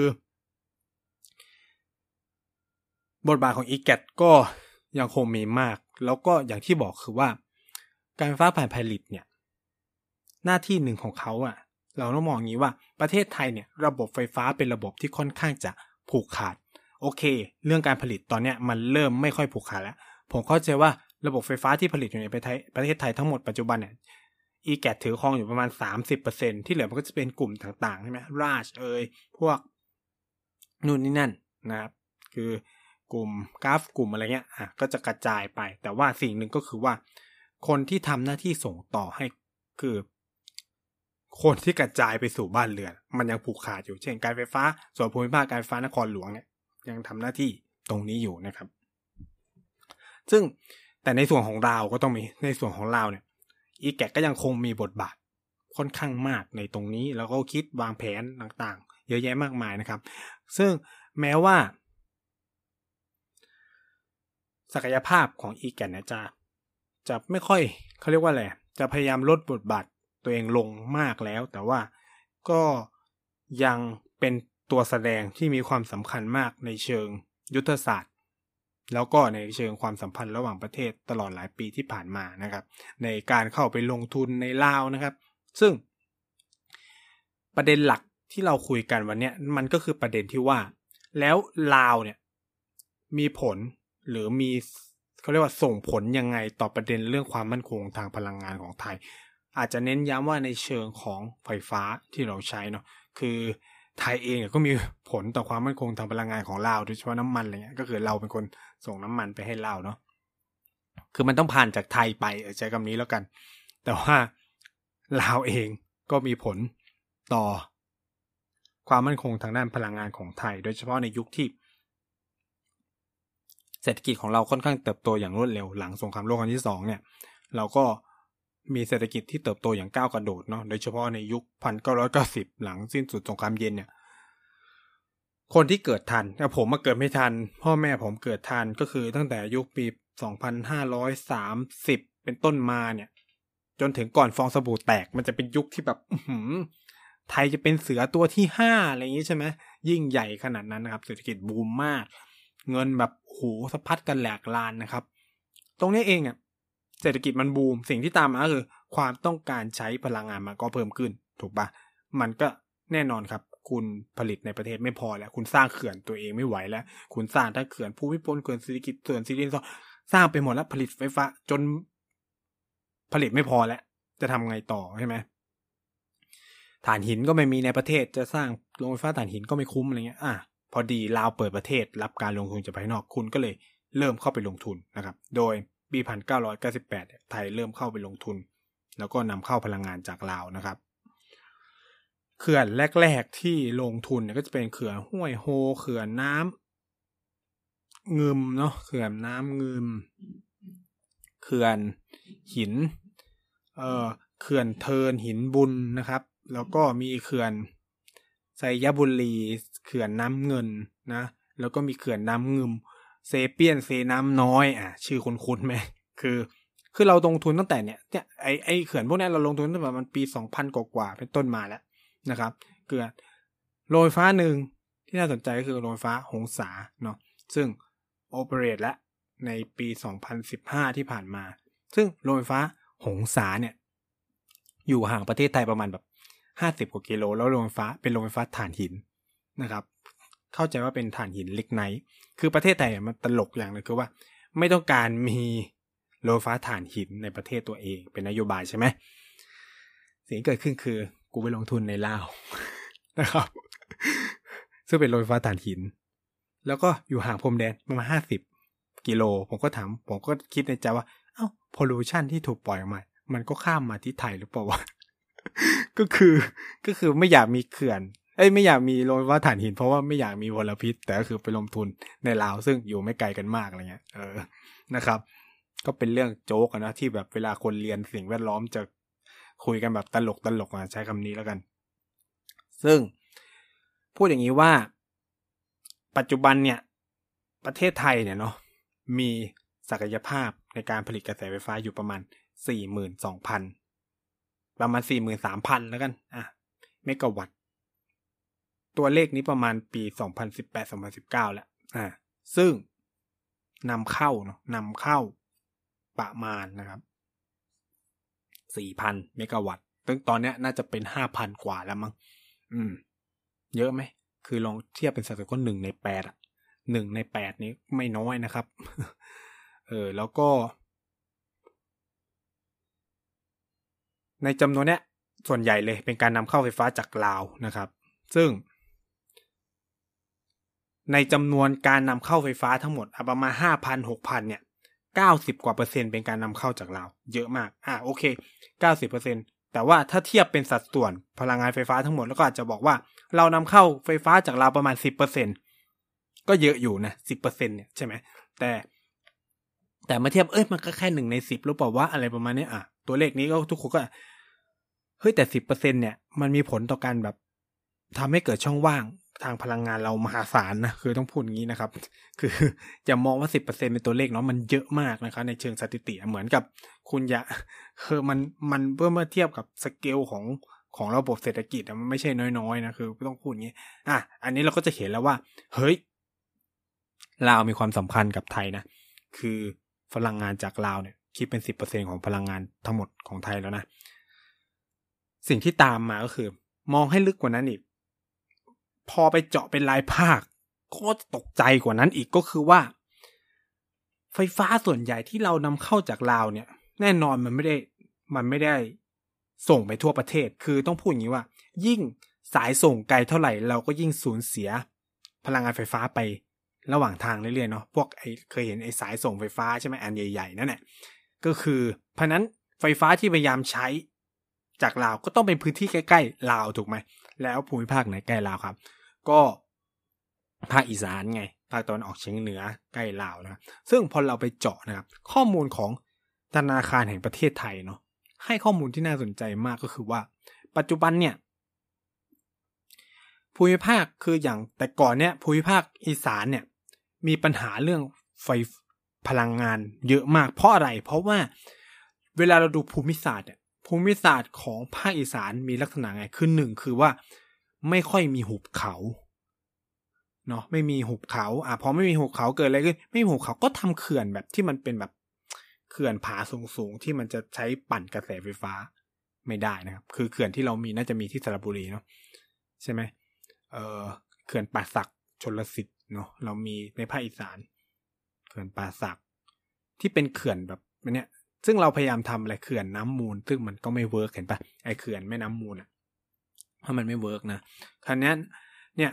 บทบาทของ e g a t ก็ยังคงมีมาก แล้วก็อย่างที่บอกคือว่า การไฟฟ้าผ่านผลิตเนี่ย หน้าที่หนึ่งของเขาอะเราต้องมองอย่างนี้ว่าประเทศไทยเนี่ยระบบไฟฟ้าเป็นระบบที่ค่อนข้างจะผูกขาด โอเค เรื่องการผลิตตอนเนี้ยมันเริ่มไม่ค่อยผูกขาดแล้ว ผมเข้าใจว่าระบบไฟฟ้าที่ผลิตอยู่ในประเทศประเทศไทยทั้งหมดปัจจุบันเนี่ยอีแกถือครองอยู่ประมาณ 30%ที่เหลือมันก็จะเป็นกลุ่มต่างๆใช่ไหมราชเอ่ยพวกนู่นนี่นั่นนะครับ คือกลุ่มกราฟกลุ่มอะไรเงี้ยอะก็จะกระจายไป แต่ว่าสิ่งหนึ่งก็คือว่า คนที่ทำหน้าที่ส่งต่อให้คือ คนที่กระจายไปสู่บ้านเรือน มันยังผูกขาดอยู่เช่นการไฟฟ้าส่วนภูมิภาคการไฟฟ้านครหลวงเนี่ยยังทำหน้าที่ตรงนี้อยู่นะครับ ซึ่งแต่ในส่วนของเราก็ต้องมีในส่วนของเราเนี่ย อีแกก็ยังคงมีบทบาทค่อนข้างมากในตรงนี้ แล้วก็คิดวางแผนต่างๆ เยอะแยะมากมายนะครับ ซึ่งแม้ว่า ศักยภาพของอีแกนเนี่ยจะจะไม่ค่อยเขาเรียกว่าอะไรจะพยายามลดบทบาท ตัวเองลงมากแล้ว แต่ว่าก็ยังเป็นตัวแสดงที่มีความสำคัญมากในเชิงยุทธศาสตร์ แล้วก็ในเชิงความสัมพันธ์ระหว่างประเทศตลอดหลายปีที่ผ่านมานะครับ ในการเข้าไปลงทุนในลาวนะครับ ซึ่ง ประเด็นหลักที่เราคุยกันวันนี้มันก็คือประเด็นที่ว่า แล้วลาวเนี่ยมีผลหรือมีเขาเรียกว่าส่งผลยังไงต่อประเด็นเรื่องความมั่นคงทางพลังงานของไทย อาจจะเน้นย้ำว่าในเชิงของไฟฟ้าที่เราใช้เนาะคือไทยเองก็มีผลต่อความมั่นคงทางพลังงานของลาวโดยเฉพาะน้ำมันอะไรเงี้ยก็คือเราเป็นคนส่งน้ำมันไปให้ลาวเนาะคือมันต้องผ่านจากไทยไปใช้คำนี้แล้วกัน แต่ว่าลาวเองก็มีผลต่อความมั่นคงทางด้านพลังงานของไทย โดยเฉพาะในยุคที่ เศรษฐกิจของเราค่อนข้างเติบโตอย่างรวดเร็วหลังสงครามโลกครั้งที่สองเนี่ย เราก็ มีเศรษฐกิจที่เติบโตอย่างก้าวกระโดดเนาะโดยเฉพาะในยุคพันเก้าร้อยเก้าสิบหลังสิ้นสุดสงครามเย็นเนี่ย คนที่เกิดทันแต่ผมมาเกิดไม่ทัน พ่อแม่ผมเกิดทันก็คือตั้งแต่ยุคปีสองพันห้าร้อยสามสิบเป็นต้นมาเนี่ย จนถึงก่อนฟองสบู่แตกมันจะเป็นยุคที่แบบไทยจะเป็นเสือตัวที่ห้าอะไรอย่างนี้ใช่ไหมยิ่งใหญ่ขนาดนั้นนะครับ เศรษฐกิจบูมมาก เงินแบบโหสะพัดกันแหลกลานนะครับ ตรงนี้เองอะ เศรษฐกิจมันบูม สิ่งที่ตามมาคือ ความต้องการใช้พลังงานมันก็เพิ่มขึ้น ถูกปะมันก็แน่นอนครับ คุณผลิตในประเทศไม่พอแล้ว คุณสร้างเขื่อนตัวเองไม่ไหวแล้ว คุณสร้างทั้งเขื่อนภูมิพลเขื่อนเศรษฐกิจเขื่อนซีรีส์สร้างไปหมดแล้วผลิตไฟฟ้า จนผลิตไม่พอแล้ว จะทำไงต่อใช่ไหมถ่านหินก็ไม่มีในประเทศจะสร้างโรงไฟฟ้าถ่านหินก็ไม่คุ้มอะไรเงี้ยอะพอดีลาวเปิดประเทศรับการลงทุนจากภายนอกคุณก็เลยเริ่มเข้าไปลงทุนนะครับ โดย ปีพันเก้าร้อยเก้าสิบแปดไทยเริ่มเข้าไปลงทุน แล้วก็นำเข้าพลังงานจากลาวนะครับ เขื่อนแรก ๆ ที่ลงทุนเนี่ยก็จะเป็นเขื่อนห้วยโฮ เขื่อนน้ำเงึมเนาะ เขื่อนน้ำเงึมเขื่อนหิน เอ่อ เขื่อนเทินหินบุญนะครับ แล้วก็มีเขื่อนไซยบุรี เขื่อนน้ำเงินนะ แล้วก็มีเขื่อนน้ำเงิม เซเปียนเซน้ำน้อยอะชื่อคุ้นๆไหมคือ คือเราลงทุนตั้งแต่เนี่ยเนี่ยไอไอเขื่อนพวกนี้เราลงทุนตั้งแต่มันปีสองพันกว่าเป็นต้นมาแล้วนะครับเกือโรงไฟฟ้าหนึ่งที่น่าสนใจก็คือโรงไฟฟ้าหงสาเนาะซึ่งโอเปเรตแล้วในปี 2015 ที่ผ่านมา ซึ่งโรงไฟฟ้าหงสาเนี่ย อยู่ห่างประเทศไทยประมาณแบบห้าสิบกว่ากิโล แล้วโรงไฟฟ้าเป็นโรงไฟฟ้าถ่านหินนะครับ เข้าใจว่าเป็นถ่านหินเล็กไน คือประเทศไทยมันตลกอย่างนึงคือว่า ไม่ต้องการมีโรงไฟฟ้าถ่านหินในประเทศตัวเองเป็นนโยบายใช่ไหมสิ่งที่เกิดขึ้นคือ กูไปลงทุนในลาวนะครับ ซึ่งเป็นโรงไฟฟ้าถ่านหิน แล้วก็อยู่ห่างพรมแดนประมาณห้าสิบกิโล ผมก็ถาม ผมก็คิดในใจว่า อ้าว pollution ที่ถูกปล่อยออกมา มันก็ข้ามมาที่ไทยหรือเปล่าวะ ก็คือ ก็คือไม่อยากมีเขื่อน เอ้ยไม่อยากมีโรงไฟฟ้าถ่านหิน เพราะว่าไม่อยากมีมลพิษ แต่ก็คือไปลงทุนในลาวซึ่งอยู่ไม่ไกลกันมากอะไรเงี้ย เออนะครับ ก็เป็นเรื่องโจ๊กนะที่แบบเวลาคนเรียนสิ่งแวดล้อมจะคุยกันแบบตลกตลกอะใช้คำนี้แล้วกัน ซึ่งพูดอย่างนี้ว่า ปัจจุบันเนี่ย ประเทศไทยเนี่ยเนาะมีศักยภาพในการผลิตกระแสไฟฟ้าอยู่ประมาณสี่หมื่นสองพันประมาณสี่หมื่นสามพันแล้วกัน อะ เมกะวัตต์ ตัวเลขนี้ประมาณปีสองพันสิบแปดสองพันสิบเก้าแล้วอ่าซึ่งนำเข้าเนาะนำเข้าประมาณนะครับสี่พันเมกะวัตต์ซึ่งตอนนี้น่าจะเป็นห้าพันกว่าแล้วมั้งอืม เยอะไหม คือลองเทียบเป็นสัดส่วนก็หนึ่งในแปดอะหนึ่งในแปดนี้ไม่น้อยนะครับ เออ แล้วก็ ในจำนวนเนี้ยส่วนใหญ่เลยเป็นการนำเข้าไฟฟ้าจากลาวนะครับ ซึ่ง ในจำนวนการนำเข้าไฟฟ้าทั้งหมดประมาณห้าพันหกพันเนี่ยเก้าสิบกว่าเปอร์เซ็นต์เป็นการนำเข้าจากลาเยอะมาก อ่าโอเคเก้าสิบเปอร์เซ็นตแต่ว่าถ้าเทียบเป็นสัดส่วนพลังงานไฟฟ้าทั้งหมดแล้วก็อาจจะบอกว่า เรานำเข้าไฟฟ้าจากลาประมาณสิบเปอร์เซ็นก็เยอะอยู่นะสิบเปอร์เซ็นเนี่ยใช่ไหมแต่ แต่มาเทียบเอ้ยมันก็แค่หนึ่งในสิบหรือเปล่าว่าอะไรประมาณนี้อะตัวเลขนี้ก็ทุกคนก็เฮ้ยแต่สิบเปอร์เซ็นเนี่ย มันมีผลต่อการแบบทำให้เกิดช่องว่าง ทางพลังงานเรามหาศาลนะคือต้องพูดงี้นะครับ คือจะมองว่าสิบเปอร์เซ็นเป็นตัวเลขเนาะมันเยอะมากนะครับในเชิงสถิติเหมือนกับคุณอย่าคือมันมันเมื่อเทียบกับสเกลของของระบบเศรษฐกิจมันไม่ใช่น้อยๆนะคือต้องพูดงี้อะอันนี้เราก็จะเห็นแล้วว่า เฮ้ยลาวมีความสำคัญกับไทยนะ คือพลังงานจากลาวเนี่ยคิดเป็นสิบเปอร์เซ็นของพลังงานทั้งหมดของไทยแล้วนะ สิ่งที่ตามมาก็คือ มองให้ลึกกว่านั้นอีก พอไปเจาะเป็นรายภาคก็ตกใจกว่านั้นอีกก็คือว่า ไฟฟ้าส่วนใหญ่ที่เรานำเข้าจากลาวเนี่ย แน่นอนมันไม่ได้มันไม่ได้ส่งไปทั่วประเทศ คือต้องพูดอย่างนี้ว่า ยิ่งสายส่งไกลเท่าไหร่เราก็ยิ่งสูญเสีย พลังงานไฟฟ้าไประหว่างทางเรื่อยๆเนาะพวกไอเคยเห็นไอสายส่งไฟฟ้าใช่ไหมอันใหญ่ๆนั่นแหละก็คือเพราะนั้นไฟฟ้าที่พยายามใช้จากลาวก็ต้องเป็นพื้นที่ใกล้ๆลาวถูกไหม แล้วภูมิภาคไหนใกล้ลาวครับ ก็ภาคอีสานไงภาคตะวันออกเฉียงเหนือใกล้ลาวนะซึ่งพอเราไปเจาะนะครับ ข้อมูลของธนาคารแห่งประเทศไทยเนาะให้ข้อมูลที่น่าสนใจมากก็คือว่า ปัจจุบันเนี่ยภูมิภาคคืออย่างแต่ก่อนเนี่ยภูมิภาคอีสานเนี่ยมีปัญหาเรื่องไฟพลังงานเยอะมากเพราะอะไร เพราะว่าเวลาเราดูภูมิศาสตร์เนี่ย ภูมิศาสตร์ของภาคอีสานมีลักษณะไงคือหนึ่งคือว่าไม่ค่อยมีหุบเขาเนาะไม่มีหุบเขาอะพอไม่มีหุบเขาเกิดอะไรขึ้นไม่มีหุบเขาก็ทำเขื่อนแบบที่มันเป็นแบบเขื่อนผาสูงๆที่มันจะใช้ปั่นกระแสไฟฟ้าไม่ได้นะครับ คือเขื่อนที่เรามีน่าจะมีที่สระบุรีเนาะใช่ไหมเออเขื่อนป่าสักชลสิทธิ์เนาะเรามีในภาคอีสาน เขื่อนป่าสักที่เป็นเขื่อนแบบเนี้ย ซึ่งเราพยายามทำอะไรเขื่อนน้ำมูล ซึ่งมันก็ไม่ work เห็นปะไอเขื่อนแม่น้ำมูลอะเพราะมันไม่ work นะครับทีนี้เนี่ย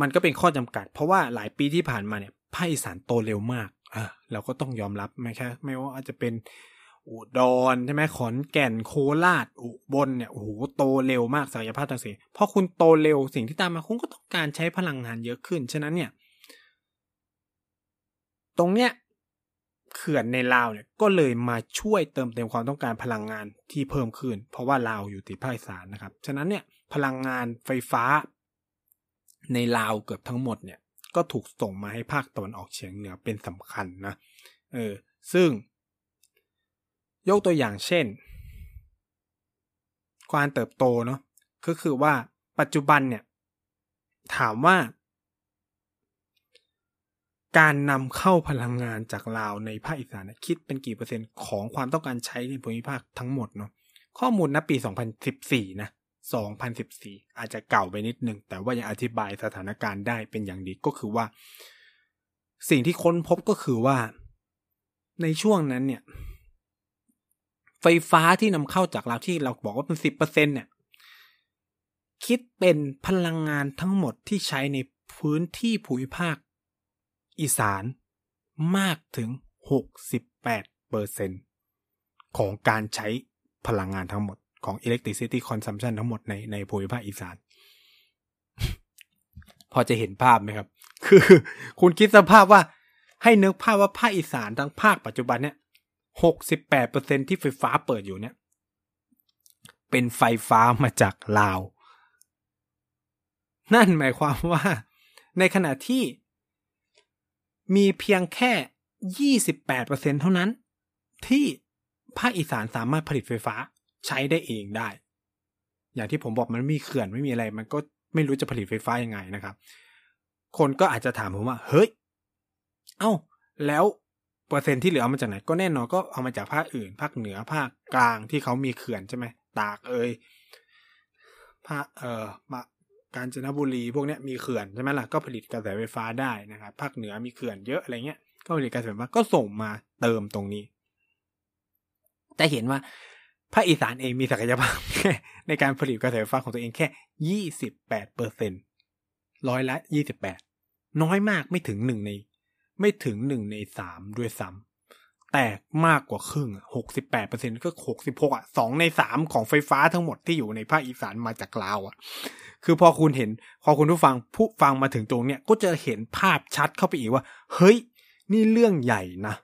มันก็เป็นข้อจำกัด เพราะว่าหลายปีที่ผ่านมาเนี่ยภาคอีสานโตเร็วมากอะเราก็ต้องยอมรับไม่แค่ไม่ว่าอาจจะเป็นอุดรใช่ไหมขอนแก่นโคราชอุบลเนี่ยโอ้โหโตเร็วมากศักยภาพต่างๆพอคุณโตเร็วสิ่งที่ตามมาคุณก็ต้องการใช้พลังงานเยอะขึ้น ฉะนั้นเนี่ย ตรงเนี้ย เขื่อนในลาวเนี่ยก็เลยมาช่วยเติมเต็มความต้องการพลังงานที่เพิ่มขึ้น เพราะว่าลาวอยู่ติดภาคอีสานนะครับ ฉะนั้นเนี่ยพลังงานไฟฟ้า ในลาวเกือบทั้งหมดเนี่ยก็ถูกส่งมาให้ภาคตะวันออกเฉียงเหนือเป็นสำคัญนะเออซึ่ง ยกตัวอย่างเช่นการเติบโตเนาะก็คือว่าปัจจุบันเนี่ยถามว่า การนำเข้าพลังงานจากลาวในภาคอีสานคิดเป็นกี่เปอร์เซ็นต์ของความต้องการใช้ในภูมิภาคทั้งหมดเนาะข้อมูลณปี 2014 นะ 2014 อาจจะเก่าไปนิดนึง แต่ว่ายังอธิบายสถานการณ์ได้เป็นอย่างดีก็คือว่า สิ่งที่ค้นพบก็คือว่า ในช่วงนั้นเนี่ย ไฟฟ้าที่นำเข้าจากลาวที่เราบอกว่าเป็น 10%เนี่ย คิดเป็นพลังงานทั้งหมดที่ใช้ในพื้นที่ภูมิภาค อีสานมากถึง 68เปอร์เซนของการใช้พลังงานทั้งหมดของ electricity consumption ทั้งหมดในในภูมิภาคอีสาน พอจะเห็นภาพไหมครับ คือคุณคิดสภาพว่าให้นึกภาพว่าภาคอีสานทั้งภาคปัจจุบันเนี่ย68เปอร์เซ็นที่ไฟฟ้าเปิดอยู่เนี่ย เป็นไฟฟ้ามาจากลาว นั่นหมายความว่า ในขณะที่ มีเพียงแค่ 28%เท่านั้น ที่ภาคอีสานสามารถผลิตไฟฟ้าใช้ได้เองได้ อย่างที่ผมบอกมันมีเขื่อนไม่มีอะไร มันก็ไม่รู้จะผลิตไฟฟ้ายังไงนะครับ คนก็อาจจะถามผมว่า เฮ้ย เอา้า แล้วเปอร์เซ็นที่เหลือเอามาจากไหน ก็แน่นอนก็เอามาจากภาคอื่น ภาคเหนือภาคกลางที่เขามีเขื่อนใช่ไหมตากเอ่ยภาคเอ่อ กาญจนบุรีพวกนี้มีเขื่อนใช่ไหมล่ะก็ผลิตกระแสไฟฟ้าได้นะครับภาคเหนือมีเขื่อนเยอะอะไรเงี้ยก็ผลิตกระแสไฟฟ้าก็ส่งมาเติมตรงนี้ แต่เห็นว่าภาคอีสานเองมีศักยภาพในการผลิตกระแสไฟฟ้าของตัวเองแค่ยี่สิบแปดเปอร์เซ็นร้อยละยี่สิบแปดน้อยมากไม่ถึงหนึ่งใน ไม่ถึงหนึ่งในสามด้วยซ้ำ แต่มากกว่าครึ่งหกสิบแปดเปอร์เซ็นก็หกสิบหกอะสองในสามของไฟฟ้าทั้งหมดที่อยู่ในภาคอีสานมาจากลาวอะ คือพอคุณเห็น พอคุณผู้ฟังผู้ฟังมาถึงตรงเนี้ยก็จะเห็นภาพชัดเข้าไปอีกว่า เฮ้ย นี่เรื่องใหญ่นะ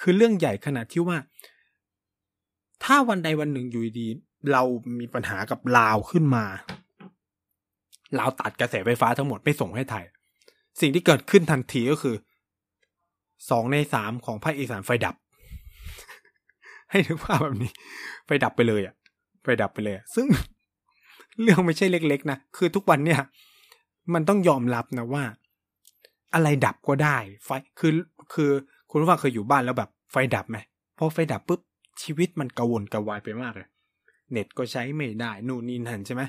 คือเรื่องใหญ่ขนาดที่ว่า ถ้าวันใดวันหนึ่งอยู่ดี เรามีปัญหากับลาวขึ้นมาลาวตัดกระแสไฟฟ้าทั้งหมดไม่ส่งให้ไทย สิ่งที่เกิดขึ้นทันทีก็คือสองในสามของภาคอีสานไฟดับ ให้นึกภาพแบบนี้ ไฟดับไปเลยอะไฟดับไปเลยซึ่งเรื่องไม่ใช่เล็ก ๆ นะ คือทุกวันเนี่ย มันต้องยอมรับนะว่า อะไรดับก็ได้ ไฟคือคือคุณผู้ฟังเคยอยู่บ้านแล้วแบบ ไฟดับไหมพอไฟดับปุ๊บชีวิตมันกระวนกระวายไปมากเลยเน็ตก็ใช้ไม่ได้ นู่นนี่นั่นใช่ไหม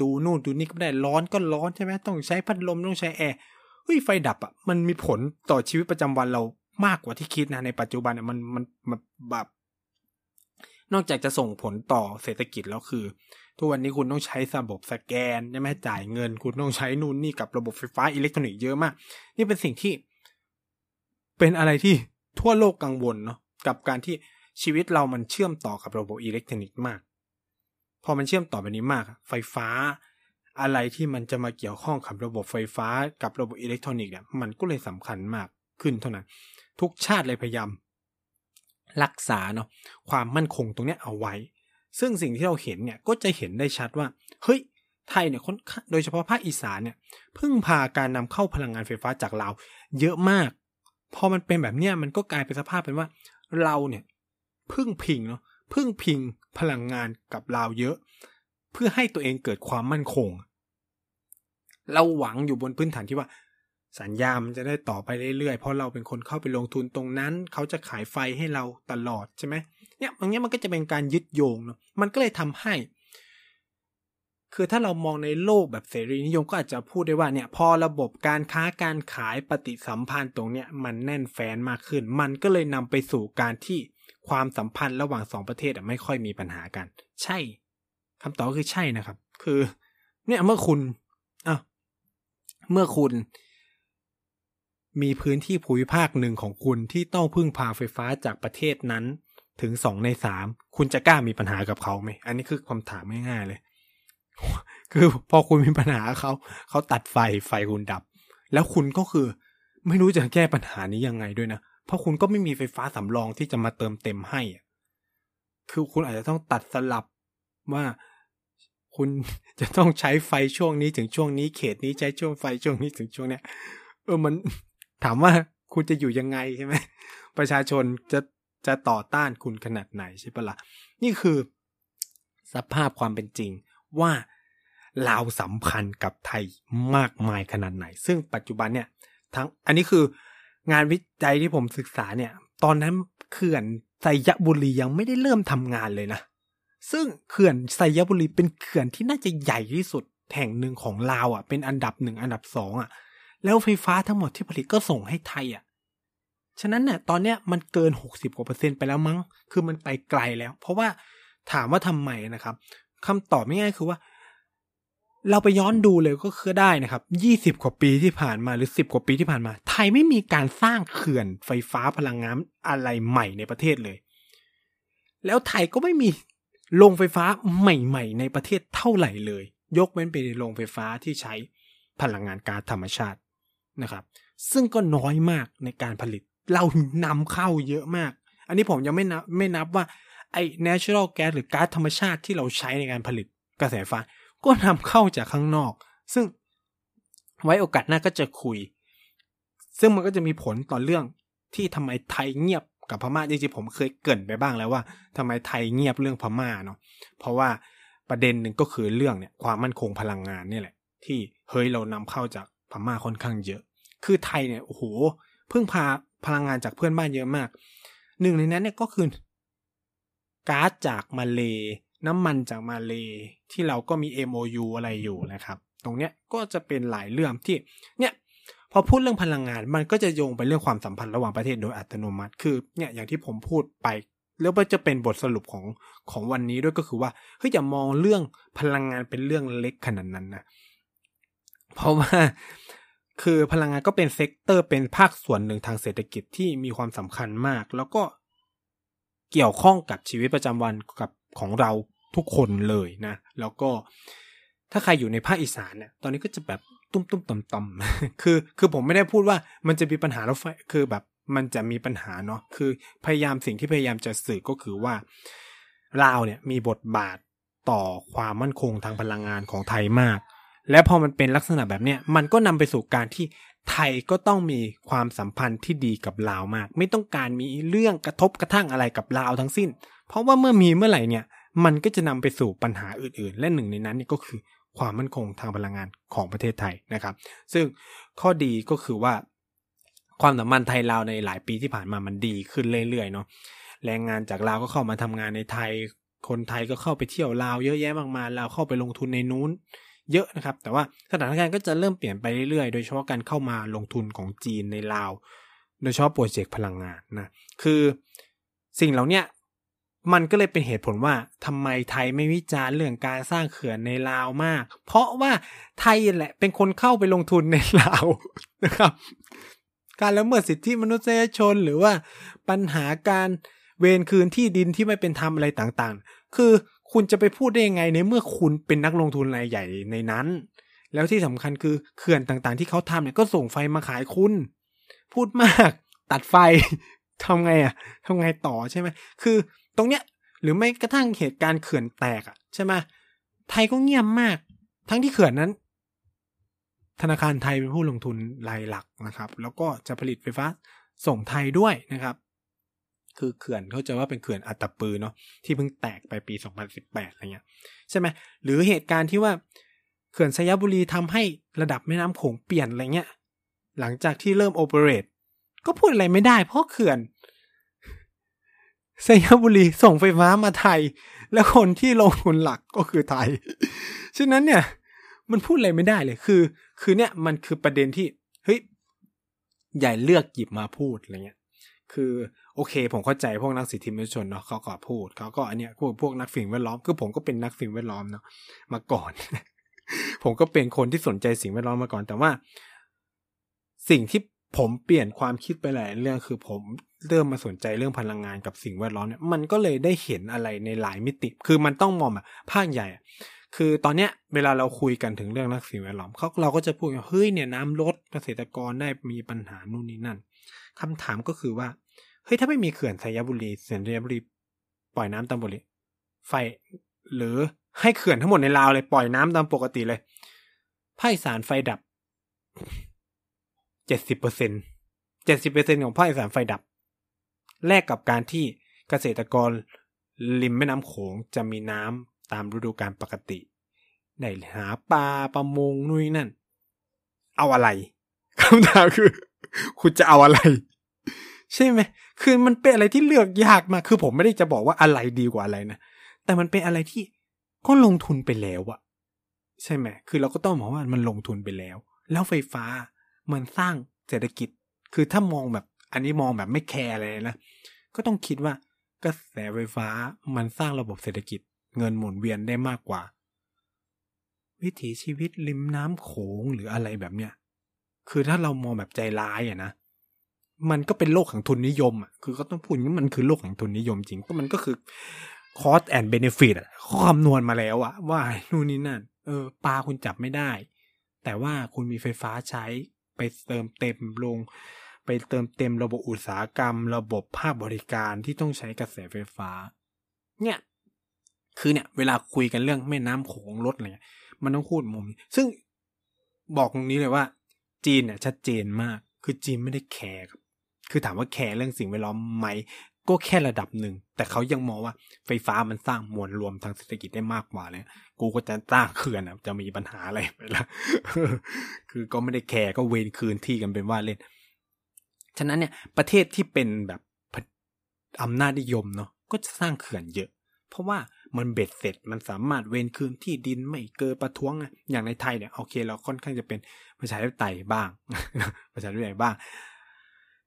ดูนู่นดูนี่ก็ไม่ได้ร้อนก็ร้อนใช่ไหมต้องใช้พัดลมต้องใช้แอร์เฮ้ยไฟดับอะมันมีผลต่อชีวิตประจำวันเรามากกว่าที่คิดนะในปัจจุบันเนี่ยมันมันมันแบบ นอกจากจะส่งผลต่อเศรษฐกิจแล้วคือ ทุกวันนี้คุณต้องใช้ระบบสแกนใช่ไหมจ่ายเงิน คุณต้องใช้นู่นนี่กับระบบไฟฟ้าอิเล็กทรอนิกส์เยอะมาก นี่เป็นสิ่งที่ เป็นอะไรที่ทั่วโลกกังวลเนาะกับการที่ชีวิตเรามันเชื่อมต่อกับระบบอิเล็กทรอนิกส์มาก พอมันเชื่อมต่อแบบนี้มาก ไฟฟ้าอะไรที่มันจะมาเกี่ยวข้องกับระบบไฟฟ้ากับระบบอิเล็กทรอนิกส์เนี่ยมันก็เลยสำคัญมากขึ้นเท่านั้น ทุกชาติเลยพยายาม รักษาเนาะความมั่นคงตรงนี้เอาไว้ ซึ่งสิ่งที่เราเห็นเนี่ยก็จะเห็นได้ชัดว่าเฮ้ยไทยเนี่ยโดยเฉพาะภาคอีสานเนี่ยพึ่งพาการนำเข้าพลังงานไฟฟ้าจากลาวเยอะมาก พอมันเป็นแบบเนี้ยมันก็กลายเป็นสภาพเป็นว่าเราเนี่ยพึ่งพิงเนาะพึ่งพิงพลังงานกับลาวเยอะ เพื่อให้ตัวเองเกิดความมั่นคง เราหวังอยู่บนพื้นฐานที่ว่า สัญญามันจะได้ต่อไปเรื่อยๆ เพราะเราเป็นคนเข้าไปลงทุนตรงนั้น เขาจะขายไฟให้เราตลอดใช่ไหมเนี่ยตรงนี้มันก็จะเป็นการยึดโยงเนาะมันก็เลยทำให้ คือถ้าเรามองในโลกแบบเสรีนิยมก็อาจจะพูดได้ว่าเนี่ยพอระบบการค้าการขายปฏิสัมพันธ์ตรงเนี้ยมันแน่นแฟ้นมากขึ้น มันก็เลยนำไปสู่การที่ความสัมพันธ์ระหว่างสองประเทศไม่ค่อยมีปัญหากัน ใช่คำตอบคือใช่นะครับ คือ เนี่ยเมื่อคุณอะเมื่อคุณ มีพื้นที่ภูมิภาคหนึ่งของคุณที่ต้องพึ่งพาไฟฟ้าจากประเทศนั้นถึงสองในสามคุณจะกล้ามีปัญหากับเขาไหม อันนี้คือคำถามง่ายๆเลย คือพอคุณมีปัญหาเขา เขาตัดไฟไฟคุณดับ แล้วคุณก็คือ ไม่รู้จะแก้ปัญหานี้ยังไงด้วยนะ เพราะคุณก็ไม่มีไฟฟ้าสำรองที่จะมาเติมเต็มให้ คือคุณอาจจะต้องตัดสลับว่าคุณจะต้องใช้ไฟช่วงนี้ถึงช่วงนี้ เขตนี้ใช้ช่วงไฟช่วงนี้ถึงช่วงเนี้ย เออมัน ถามว่าคุณจะอยู่ยังไงใช่ไหมประชาชนจะจะต่อต้านคุณขนาดไหนใช่ปะละ่ะนี่คือสภาพความเป็นจริงว่าลาวสัมพันธ์กับไทยมากมายขนาดไหน ซึ่งปัจจุบันเนี่ยทั้งอันนี้คืองานวิจัยที่ผมศึกษาเนี่ย ตอนนั้นเขื่อนไซยบุรียังไม่ได้เริ่มทำงานเลยนะ ซึ่งเขื่อนไซยบุรีเป็นเขื่อนที่น่าจะใหญ่ที่สุดแห่งหนึ่งของลาวอะ เป็นอันดับหนึ่งอันดับสองอะ แล้วไฟฟ้าทั้งหมดที่ผลิตก็ส่งให้ไทยอะ ฉะนั้นเนี่ยตอนเนี้ยมันเกินหกสิบกว่าเปอร์เซ็นต์ไปแล้วมั้ง คือมันไปไกลแล้ว เพราะว่าถามว่าทำไมนะครับคำตอบไม่ง่ายคือว่า เราไปย้อนดูเลยก็คือได้นะครับยี่สิบกว่าปีที่ผ่านมาหรือสิบกว่าปีที่ผ่านมา ไทยไม่มีการสร้างเขื่อนไฟฟ้าพลังงานอะไรใหม่ในประเทศเลย แล้วไทยก็ไม่มีโรงไฟฟ้าใหม่ๆ ในประเทศเท่าไหร่เลย ยกเว้นไปในโรงไฟฟ้าที่ใช้พลังงานก๊าซธรรมชาติ นะครับ ซึ่งก็น้อยมากในการผลิต เรานำเข้าเยอะมาก อันนี้ผมยังไม่นับไม่นับว่าไอ้ natural gas หรือก๊าซธรรมชาติที่เราใช้ในการผลิตกระแสไฟฟ้า ก็นำเข้าจากข้างนอก ซึ่งไว้โอกาสหน้าก็จะคุย ซึ่งมันก็จะมีผลต่อเรื่องที่ทำไมไทยเงียบกับพม่าจริงๆผมเคยเกินไปบ้างแล้วว่าทำไมไทยเงียบเรื่องพม่าเนาะเพราะว่าประเด็นหนึ่งก็คือเรื่องเนี่ยความมั่นคงพลังงานนี่แหละ ที่เฮ้ยเรานำเข้าจาก พม่าค่อนข้างเยอะ คือไทยเนี่ยโอ้โหพึ่งพาพลังงานจากเพื่อนบ้านเยอะมาก หนึ่งในนั้นเนี่ยก็คือก๊าซจากมาเลน้ำมันจากมาเลที่เราก็มี MOU อะไรอยู่นะครับ ตรงเนี้ยก็จะเป็นหลายเรื่องที่เนี่ยพอพูดเรื่องพลังงานมันก็จะโยงไปเรื่องความสัมพันธ์ระหว่างประเทศโดยอัตโนมัติ คือเนี่ยอย่างที่ผมพูดไปแล้วมันจะเป็นบทสรุปของของวันนี้ด้วยก็คือว่าเฮ้ยอย่ามองเรื่องพลังงานเป็นเรื่องเล็กขนาดนั้นนะเพราะว่า คือพลังงานก็เป็น sector เป็นภาคส่วนหนึ่งทางเศรษฐกิจที่มีความสำคัญมาก แล้วก็เกี่ยวข้องกับชีวิตประจำวันกับของเราทุกคนเลยนะ แล้วก็ถ้าใครอยู่ในภาคอีสานเนี่ยตอนนี้ก็จะแบบตุ้มตุ้มต่ำต่ำคือ คือผมไม่ได้พูดว่ามันจะมีปัญหารถไฟคือแบบมันจะมีปัญหาเนาะคือพยายามสิ่งที่พยายามจะสื่อก็คือว่าลาวเนี่ยมีบทบาทต่อความมั่นคงทางพลังงานของไทยมาก และพอมันเป็นลักษณะแบบเนี้ยมันก็นำไปสู่การที่ไทยก็ต้องมีความสัมพันธ์ที่ดีกับลาวมาก ไม่ต้องการมีเรื่องกระทบกระทั่งอะไรกับลาวทั้งสิ้น เพราะว่าเมื่อมีเมื่อไหร่เนี่ย มันก็จะนำไปสู่ปัญหาอื่นๆ และหนึ่งในนั้นนี่ก็คือความมั่นคงทางพลังงานของประเทศไทยนะครับ ซึ่งข้อดีก็คือว่า ความสัมพันธ์ไทยลาวในหลายปีที่ผ่านมามันดีขึ้นเรื่อยๆเนาะแรงงานจากลาวก็เข้ามาทำงานในไทย คนไทยก็เข้าไปเที่ยวลาวเยอะแยะมากมายลาวเข้าไปลงทุนในนู้น เยอะนะครับ แต่ว่าสถานการณ์ก็จะเริ่มเปลี่ยนไปเรื่อยๆ โดยเฉพาะการเข้ามาลงทุนของจีนในลาว โดยเฉพาะโปรเจกต์พลังงานนะ คือสิ่งเหล่านี้มันก็เลยเป็นเหตุผลว่าทำไมไทยไม่วิจารณ์เรื่องการสร้างเขื่อนในลาวมาก เพราะว่าไทยแหละเป็นคนเข้าไปลงทุนในลาวนะครับ การละเมิดสิทธิมนุษยชนหรือว่าปัญหาการเวรคืนที่ดินที่ไม่เป็นธรรมอะไรต่างๆ คือ คุณจะไปพูดได้ยังไงในเมื่อคุณเป็นนักลงทุนรายใหญ่ในนั้น แล้วที่สำคัญคือเขื่อนต่างๆ ที่เขาทำเนี่ยก็ส่งไฟมาขายคุณ พูดมากตัดไฟทำไงอะทำไงต่อใช่ไหมคือตรงเนี้ยหรือไม่กระทั่งเหตุการณ์เขื่อนแตกอะใช่ไหมไทยก็เงียบมาก ทั้งที่เขื่อนนั้น ธนาคารไทยเป็นผู้ลงทุนรายหลักนะครับ แล้วก็จะผลิตไฟฟ้าส่งไทยด้วยนะครับ คือเขื่อนเขาจะว่าเป็นเขื่อนอัตตปือเนาะที่เพิ่งแตกไปปี 2018อะไรเงี้ยใช่ไหมหรือเหตุการณ์ที่ว่าเขื่อนสยบุรีทำให้ระดับแม่น้ำโขงเปลี่ยนอะไรเงี้ยหลังจากที่เริ่มโอเปเรตก็พูดอะไรไม่ได้เพราะเขื่อนสยบุรีส่งไฟฟ้ามาไทย แล้วคนที่ลงทุนหลักก็คือไทย ฉะนั้นเนี่ย มันพูดอะไรไม่ได้เลยคือ คือเนี่ยมันคือประเด็นที่เฮ้ยใหญ่เลือกหยิบมาพูดอะไรเงี้ย คือโอเค ผมเข้าใจพวกนักสิทธิมนุษยชนเนาะเขาก็พูดเขาก็อันเนี้ยพวกพวกนักสิ่งแวดล้อมคือผมก็เป็นนักสิ่งแวดล้อมเนาะมาก่อน ผมก็เป็นคนที่สนใจสิ่งแวดล้อมมาก่อน แต่ว่า สิ่งที่ผมเปลี่ยนความคิดไปหลายเรื่องคือผมเริ่มมาสนใจเรื่องพลังงานกับสิ่งแวดล้อมเนี่ยมันก็เลยได้เห็นอะไรในหลายมิติ คือมันต้องมองแบบภาคใหญ่ คือตอนเนี้ยเวลาเราคุยกันถึงเรื่องนักสิ่งแวดล้อมเขาเราก็จะพูดว่าเฮ้ยเนี่ยน้ำลดเกษตรกรได้มีปัญหานู่นนี่นั่นคำถามก็คือว่า เฮ้ยถ้าไม่มีเขื่อนสายบุรีเขื่อนสายบุรีปล่อยน้ำตามปกติไฟหรือให้เขื่อนทั้งหมดในลาวเลยปล่อยน้ำตามปกติเลยภาคอีสานไฟดับเจ็ดสิบเปอร์เซ็นเจ็ดสิบเปอร์เซ็นของภาคอีสานไฟดับ แลกกับการที่เกษตรกรริมแม่น้ำโขงจะมีน้ำตามฤดูกาลปกติได้หาปลาประมงนู่นนั่น เอาอะไรคำถามคือ คุณจะเอาอะไร ใช่ไหมคือมันเป็นอะไรที่เลือกยากมากคือผมไม่ได้จะบอกว่าอะไรดีกว่าอะไรนะแต่มันเป็นอะไรที่ก็ลงทุนไปแล้วอะใช่ไหมคือเราก็ต้องมองว่ามันลงทุนไปแล้ว แล้วไฟฟ้ามันสร้างเศรษฐกิจ คือถ้ามองแบบ อันนี้มองแบบไม่แคร์เลยนะก็ต้องคิดว่ากระแสไฟฟ้ามันสร้างระบบเศรษฐกิจ เงินหมุนเวียนได้มากกว่า วิถีชีวิตริมน้ำโขงหรืออะไรแบบเนี้ยคือถ้าเรามองแบบใจร้ายอะนะ มันก็เป็นโลกของทุนนิยมอะคือก็ต้องพูดว่ามันคือโลกของทุนนิยมจริงก็มันก็คือ cost and benefit อะเขาคำนวณมาแล้วอะว่านู่นนี่นั่นเออปลาคุณจับไม่ได้ แต่ว่าคุณมีไฟฟ้าใช้ไปเติมเต็มลง ไปเติมเต็มระบบอุตสาหกรรม ระบบภาคบริการที่ต้องใช้กระแสไฟฟ้า เนี่ย คือเนี่ย เวลาคุยกันเรื่องแม่น้ำโขงรถอะไรเงี้ยมันต้องพูดมุม ซึ่งบอกตรงนี้เลยว่า จีนเนี่ยชัดเจนมาก คือจีนไม่ได้แคร์ คือถามว่าแคร์เรื่องสิ่งแวดล้อมไหมก็แค่ระดับหนึ่ง แต่เขายังมองว่าไฟฟ้ามันสร้างมวลรวมทางเศรษฐกิจได้มากกว่าเลยกูก็จะสร้างเขื่อนจะมีปัญหาอะไรไปละคือก็ไม่ได้แคร์ก็เวนคืนที่กันเป็นว่าเล่น ฉะนั้นเนี่ยประเทศที่เป็นแบบอำนาจนิยมเนาะก็จะสร้างเขื่อนเยอะ เพราะว่ามันเบ็ดเสร็จมันสามารถเวนคืนที่ดินไม่เกินประท้วงอย่างในไทยเนี่ยโอเค เราค่อนข้างจะเป็นประชาธิปไตยบ้างประชาธิปไตยบ้าง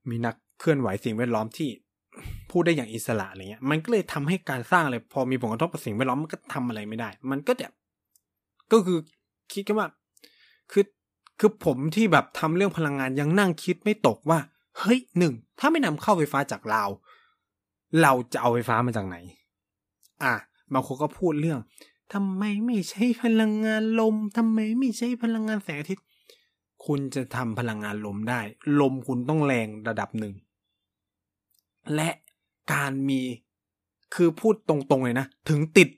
มีนักเคลื่อนไหวสิ่งแวดล้อมที่พูดได้อย่างอิสระอะไรเงี้ย มันก็เลยทำให้การสร้างอะไรพอมีผลกระทบกับสิ่งแวดล้อมมันก็ทำอะไรไม่ได้ มันก็แบบก็คือคิดกันว่า คือคือผมที่แบบทำเรื่องพลังงานยังนั่งคิดไม่ตกว่า เฮ้ยหนึ่งถ้าไม่นำเข้าไฟฟ้าจากลาวเราจะเอาไฟฟ้ามาจากไหน อะบางคนก็พูดเรื่องทำไมไม่ใช้พลังงานลมทำไมไม่ใช้พลังงานแสงอาทิตย์ คุณจะทำพลังงานลมได้ ลมคุณต้องแรงระดับหนึ่ง และการมีคือพูดตรงๆเลยนะ ถึงติด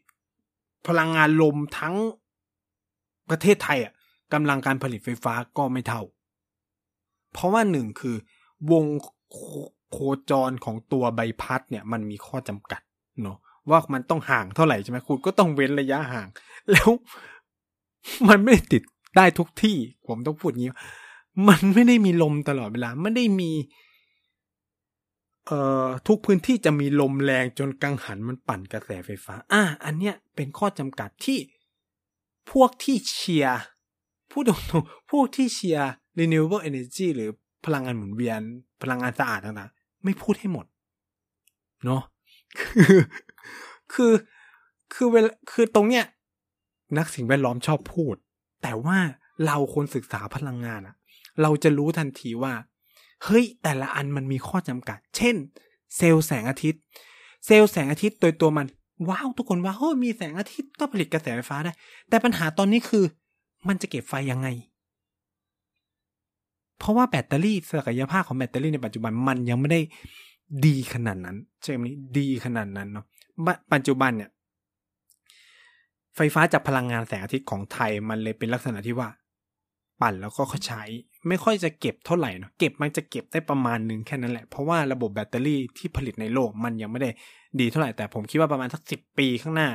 พลังงานลมทั้งประเทศไทยอะกำลังการผลิตไฟฟ้าก็ไม่เท่า เพราะว่าหนึ่งคือ วงโคจรของตัวใบพัดเนี่ย มันมีข้อจำกัดเนาะว่ามันต้องห่างเท่าไหร่ใช่ไหมคุณก็ต้องเว้นระยะห่าง แล้วมันไม่ติด ได้ทุกที่ ผมต้องพูดงี้ มันไม่ได้มีลมตลอดเวลา ไม่ได้มี เอ่อทุกพื้นที่จะมีลมแรงจนกังหันมันปั่นกระแสไฟฟ้า อะอันเนี้ยเป็นข้อจำกัดที่พวกที่เชียร์พูดตรงๆพวกที่เชียร์ renewable energy หรือพลังงานหมุนเวียน พลังงานสะอาดต่างๆ ไม่พูดให้หมด เนาะคือคือคือเวลาคือตรงเนี้ย นักสิ่งแวดล้อมชอบพูด แต่ว่าเราคนศึกษาพลังงานอะเราจะรู้ทันทีว่า เฮ้ย แต่ละอันมันมีข้อจำกัด เช่น เซลล์แสงอาทิตย์ เซลล์แสงอาทิตย์โดยตัวมัน ว้าว ทุกคนว่าโอ้มีแสงอาทิตย์ก็ผลิตกระแสไฟฟ้าได้ แต่ปัญหาตอนนี้คือ มันจะเก็บไฟยังไง เพราะว่าแบตเตอรี่ศักยภาพของแบตเตอรี่ในปัจจุบันมันยังไม่ได้ดีขนาดนั้น ใช่ไหมดีขนาดนั้นเนาะปัจจุบันเนี่ย ไฟฟ้าจากพลังงานแสงอาทิตย์ของไทยมันเลยเป็นลักษณะที่ว่า ปั่นแล้วก็ใช้ ไม่ค่อยจะเก็บเท่าไหร่เนาะเก็บมันจะเก็บได้ประมาณหนึ่งแค่นั้นแหละ เพราะว่าระบบแบตเตอรี่ที่ผลิตในโลกมันยังไม่ได้ดีเท่าไหร่แต่ผมคิดว่าประมาณสักสิบปีข้างหน้า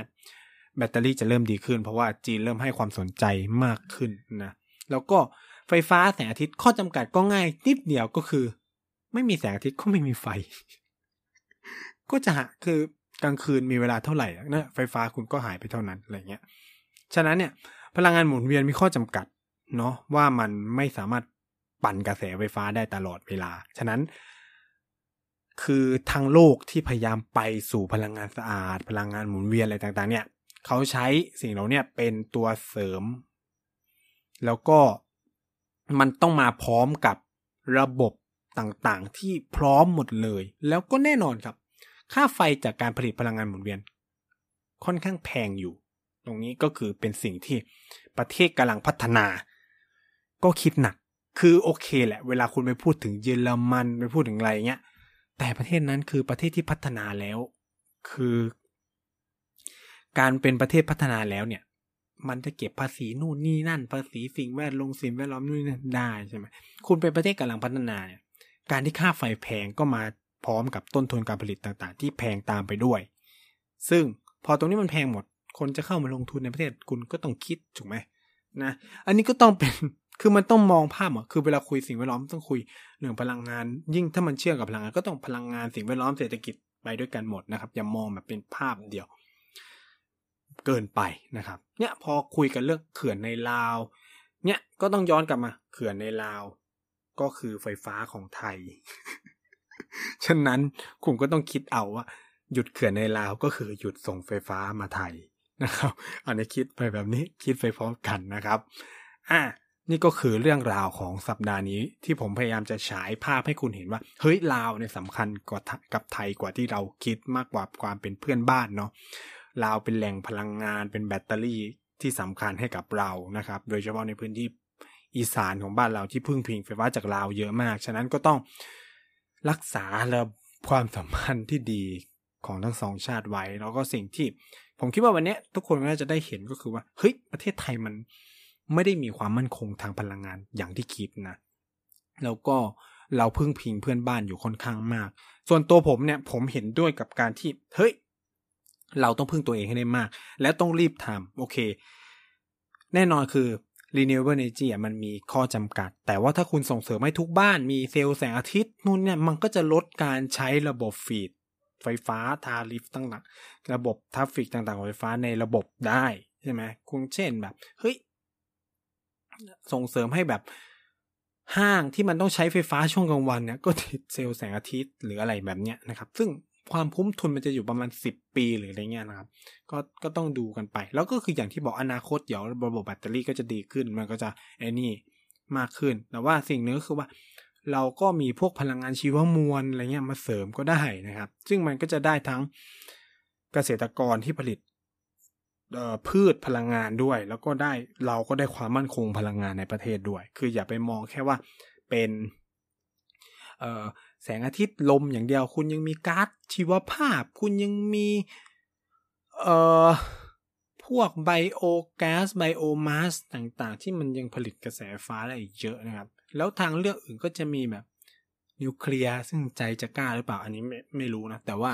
แบตเตอรี่จะเริ่มดีขึ้น เพราะว่าจีนเริ่มให้ความสนใจมากขึ้นนะแล้วก็ไฟฟ้าแสงอาทิตย์ข้อจำกัดก็ง่ายนิดเดียวก็คือ ไม่มีแสงอาทิตย์ก็ไม่มีไฟ ก็จะคือ กลางคืนมีเวลาเท่าไหร่นะไฟฟ้าคุณก็หายไปเท่านั้นอะไรเงี้ยฉะนั้นเนี่ยพลังงานหมุนเวียนมีข้อจำกัดเนาะว่ามันไม่สามารถปั่นกระแสไฟฟ้าได้ตลอดเวลา ฉะนั้น คือทางโลกที่พยายามไปสู่พลังงานสะอาด พลังงานหมุนเวียนอะไรต่าง ๆ เนี่ยเขาใช้สิ่งเหล่านี้เป็นตัวเสริม แล้วก็มันต้องมาพร้อมกับระบบต่างๆ ที่พร้อมหมดเลย แล้วก็แน่นอนครับ ค่าไฟจากการผลิตพลังงานหมุนเวียน ค่อนข้างแพงอยู่ ตรงนี้ก็คือเป็นสิ่งที่ประเทศกำลังพัฒนา ก็คิดหนัก คือโอเคแหละ เวลาคุณไปพูดถึงเยอรมันไปพูดถึงอะไรเงี้ย แต่ประเทศนั้นคือประเทศที่พัฒนาแล้ว คือ การเป็นประเทศพัฒนาแล้วเนี่ย มันจะเก็บภาษีนู่นนี่นั่น ภาษีสิ่งแวดล้อมสิ่งแวดล้อมนู่นนี่ได้ใช่ไหมคุณเป็นประเทศกำลังพัฒนาเนี่ยการที่ค่าไฟแพงก็มา พร้อมกับต้นทุนการผลิตต่างๆ ที่แพงตามไปด้วย ซึ่งพอตรงนี้มันแพงหมด คนจะเข้ามาลงทุนในประเทศคุณก็ต้องคิดถูกไหมนะ อันนี้ก็ต้องเป็นคือมันต้องมองภาพอะคือเวลาคุยสิ่งแวดล้อมต้องคุยเรื่องพลังงาน ยิ่งถ้ามันเชื่อมกับพลังงานก็ต้องพลังงานสิ่งแวดล้อมเศรษฐกิจไปด้วยกันหมดนะครับ อย่ามองแบบเป็นภาพเดียว เกินไปนะครับ เนี่ยพอคุยกันเรื่องเขื่อนในลาว เนี่ยก็ต้องย้อนกลับมา เขื่อนในลาว ก็คือไฟฟ้าของไทย ฉะนั้นคุณก็ต้องคิดเอาว่า หยุดเขื่อนในลาวก็คือหยุดส่งไฟฟ้ามาไทยนะครับอันนี้คิดไปแบบนี้คิดไปพร้อมกันนะครับอะนี่ก็คือเรื่องราวของสัปดาห์นี้ที่ผมพยายามจะฉายภาพให้คุณเห็นว่า เฮ้ยลาวเนี่ยสำคัญกว่ากับไทยกว่าที่เราคิดมากกว่าความเป็นเพื่อนบ้านเนาะลาวเป็นแหล่งพลังงานเป็นแบตเตอรี่ที่สำคัญให้กับเรานะครับ โดยเฉพาะในพื้นที่อีสานของบ้านเราที่พึ่งพิงไฟฟ้าจากลาวเยอะมาก ฉะนั้นก็ต้อง รักษาระความสัมพันธ์ที่ดีของทั้งสองชาติไว้ แล้วก็สิ่งที่ ผมคิดว่าวันนี้ทุกคนน่าจะได้เห็นก็คือว่าเฮ้ยประเทศไทยมันไม่ได้มีความมั่นคงทางพลังงานอย่างที่คิดนะแล้วก็เราพึ่งพิงเพื่อนบ้านอยู่ค่อนข้างมาก ส่วนตัวผมเนี่ยผมเห็นด้วยกับการที่เฮ้ยเราต้องพึ่งตัวเองให้ได้มาก และต้องรีบทำโอเค แน่นอนคือ renewable energy อะมันมีข้อจำกัด แต่ว่าถ้าคุณส่งเสริมให้ทุกบ้านมีเซลล์แสงอาทิตย์นู่นเนี่ยมันก็จะลดการใช้ระบบฟีดไฟฟ้า tariff ต่างๆระบบ traffic ต่างๆของไฟฟ้าในระบบได้ใช่ไหมคุณเช่นแบบเฮ้ยส่งเสริมให้แบบห้างที่มันต้องใช้ไฟฟ้าช่วงกลางวันเนี่ยก็ติดเซลล์แสงอาทิตย์หรืออะไรแบบเนี้ยนะครับ ซึ่ง ความคุ้มทุนมันจะอยู่ประมาณสิบปีหรืออะไรเงี้ยนะครับ ก็ก็ต้องดูกันไป แล้วก็คืออย่างที่บอกอนาคตเดี๋ยวระบบแบตเตอรี่ก็จะดีขึ้น มันก็จะไอ้นี่มากขึ้น แต่ว่าสิ่งนึงก็คือว่า เราก็มีพวกพลังงานชีวมวลอะไรเงี้ยมาเสริมก็ได้นะครับ ซึ่งมันก็จะได้ทั้งเกษตรกรที่ผลิตพืชพลังงานด้วย แล้วก็ได้เราก็ได้ความมั่นคงพลังงานในประเทศด้วย คืออย่าไปมองแค่ว่าเป็น แสงอาทิตย์ลมอย่างเดียว คุณยังมีก๊าซชีวภาพ คุณยังมีเอ่อพวกไบโอแก๊สไบโอมาสต่างๆ ที่มันยังผลิตกระแสฟ้าได้อีกเยอะนะครับ แล้วทางเลือกอื่นก็จะมีแบบนิวเคลียร์ซึ่งใจจะกล้าหรือเปล่าอันนี้ไม่ไม่รู้นะ แต่ว่า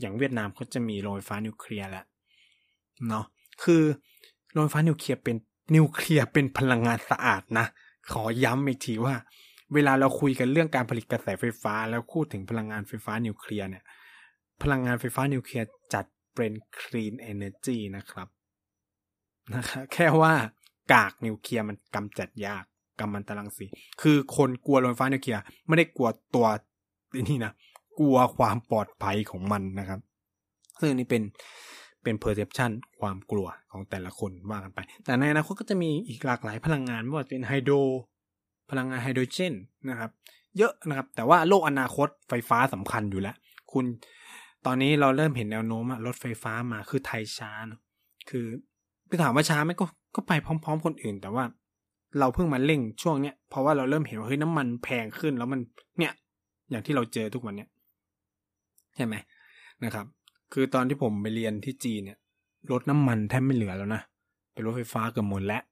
อย่างเวียดนามเขาจะมีโรงไฟฟ้านิวเคลียร์แหละเนาะคือโรงไฟฟ้านิวเคลียร์เป็นนิวเคลียร์เป็นพลังงานสะอาดนะ ขอย้ำอีกทีว่า เวลาเราคุยกันเรื่องการผลิตกระแสไฟฟ้า แล้วพูดถึงพลังงานไฟฟ้านิวเคลียร์เนี่ย พลังงานไฟฟ้านิวเคลียร์จัดเป็น clean energy นะครับนะครับแค่ว่ากากนิวเคลียร์มันกำจัดยากกัมมันตรังสี คือคนกลัวโรงไฟฟ้านิวเคลียร์ไม่ได้กลัวตัวนี่นะกลัวความปลอดภัยของมันนะครับ ซึ่งนี่เป็นเป็น perception ความกลัวของแต่ละคนว่ากันไป แต่ในอนาคตก็จะมีอีกหลากหลายพลังงานไม่ว่าจะเป็นไฮโดร พลังงานไฮโดรเจนนะครับ เยอะนะครับ แต่ว่าโลกอนาคตไฟฟ้าสำคัญอยู่แล้ว คุณตอนนี้เราเริ่มเห็นแนวโน้มรถไฟฟ้ามาคือไทยช้านะคือไปถามว่าช้าไหมก็ก็ไปพร้อม ๆ คนอื่น แต่ว่าเราเพิ่งมาเร่งช่วงเนี้ยเพราะว่าเราเริ่มเห็นว่าเฮ้ยน้ำมันแพงขึ้นแล้วมันเนี่ยอย่างที่เราเจอทุกวันเนี้ยใช่ไหมนะครับ คือตอนที่ผมไปเรียนที่จีนเนี่ยรถน้ำมันแทบไม่เหลือแล้วนะเป็นรถไฟฟ้าเกือบหมดแล้ว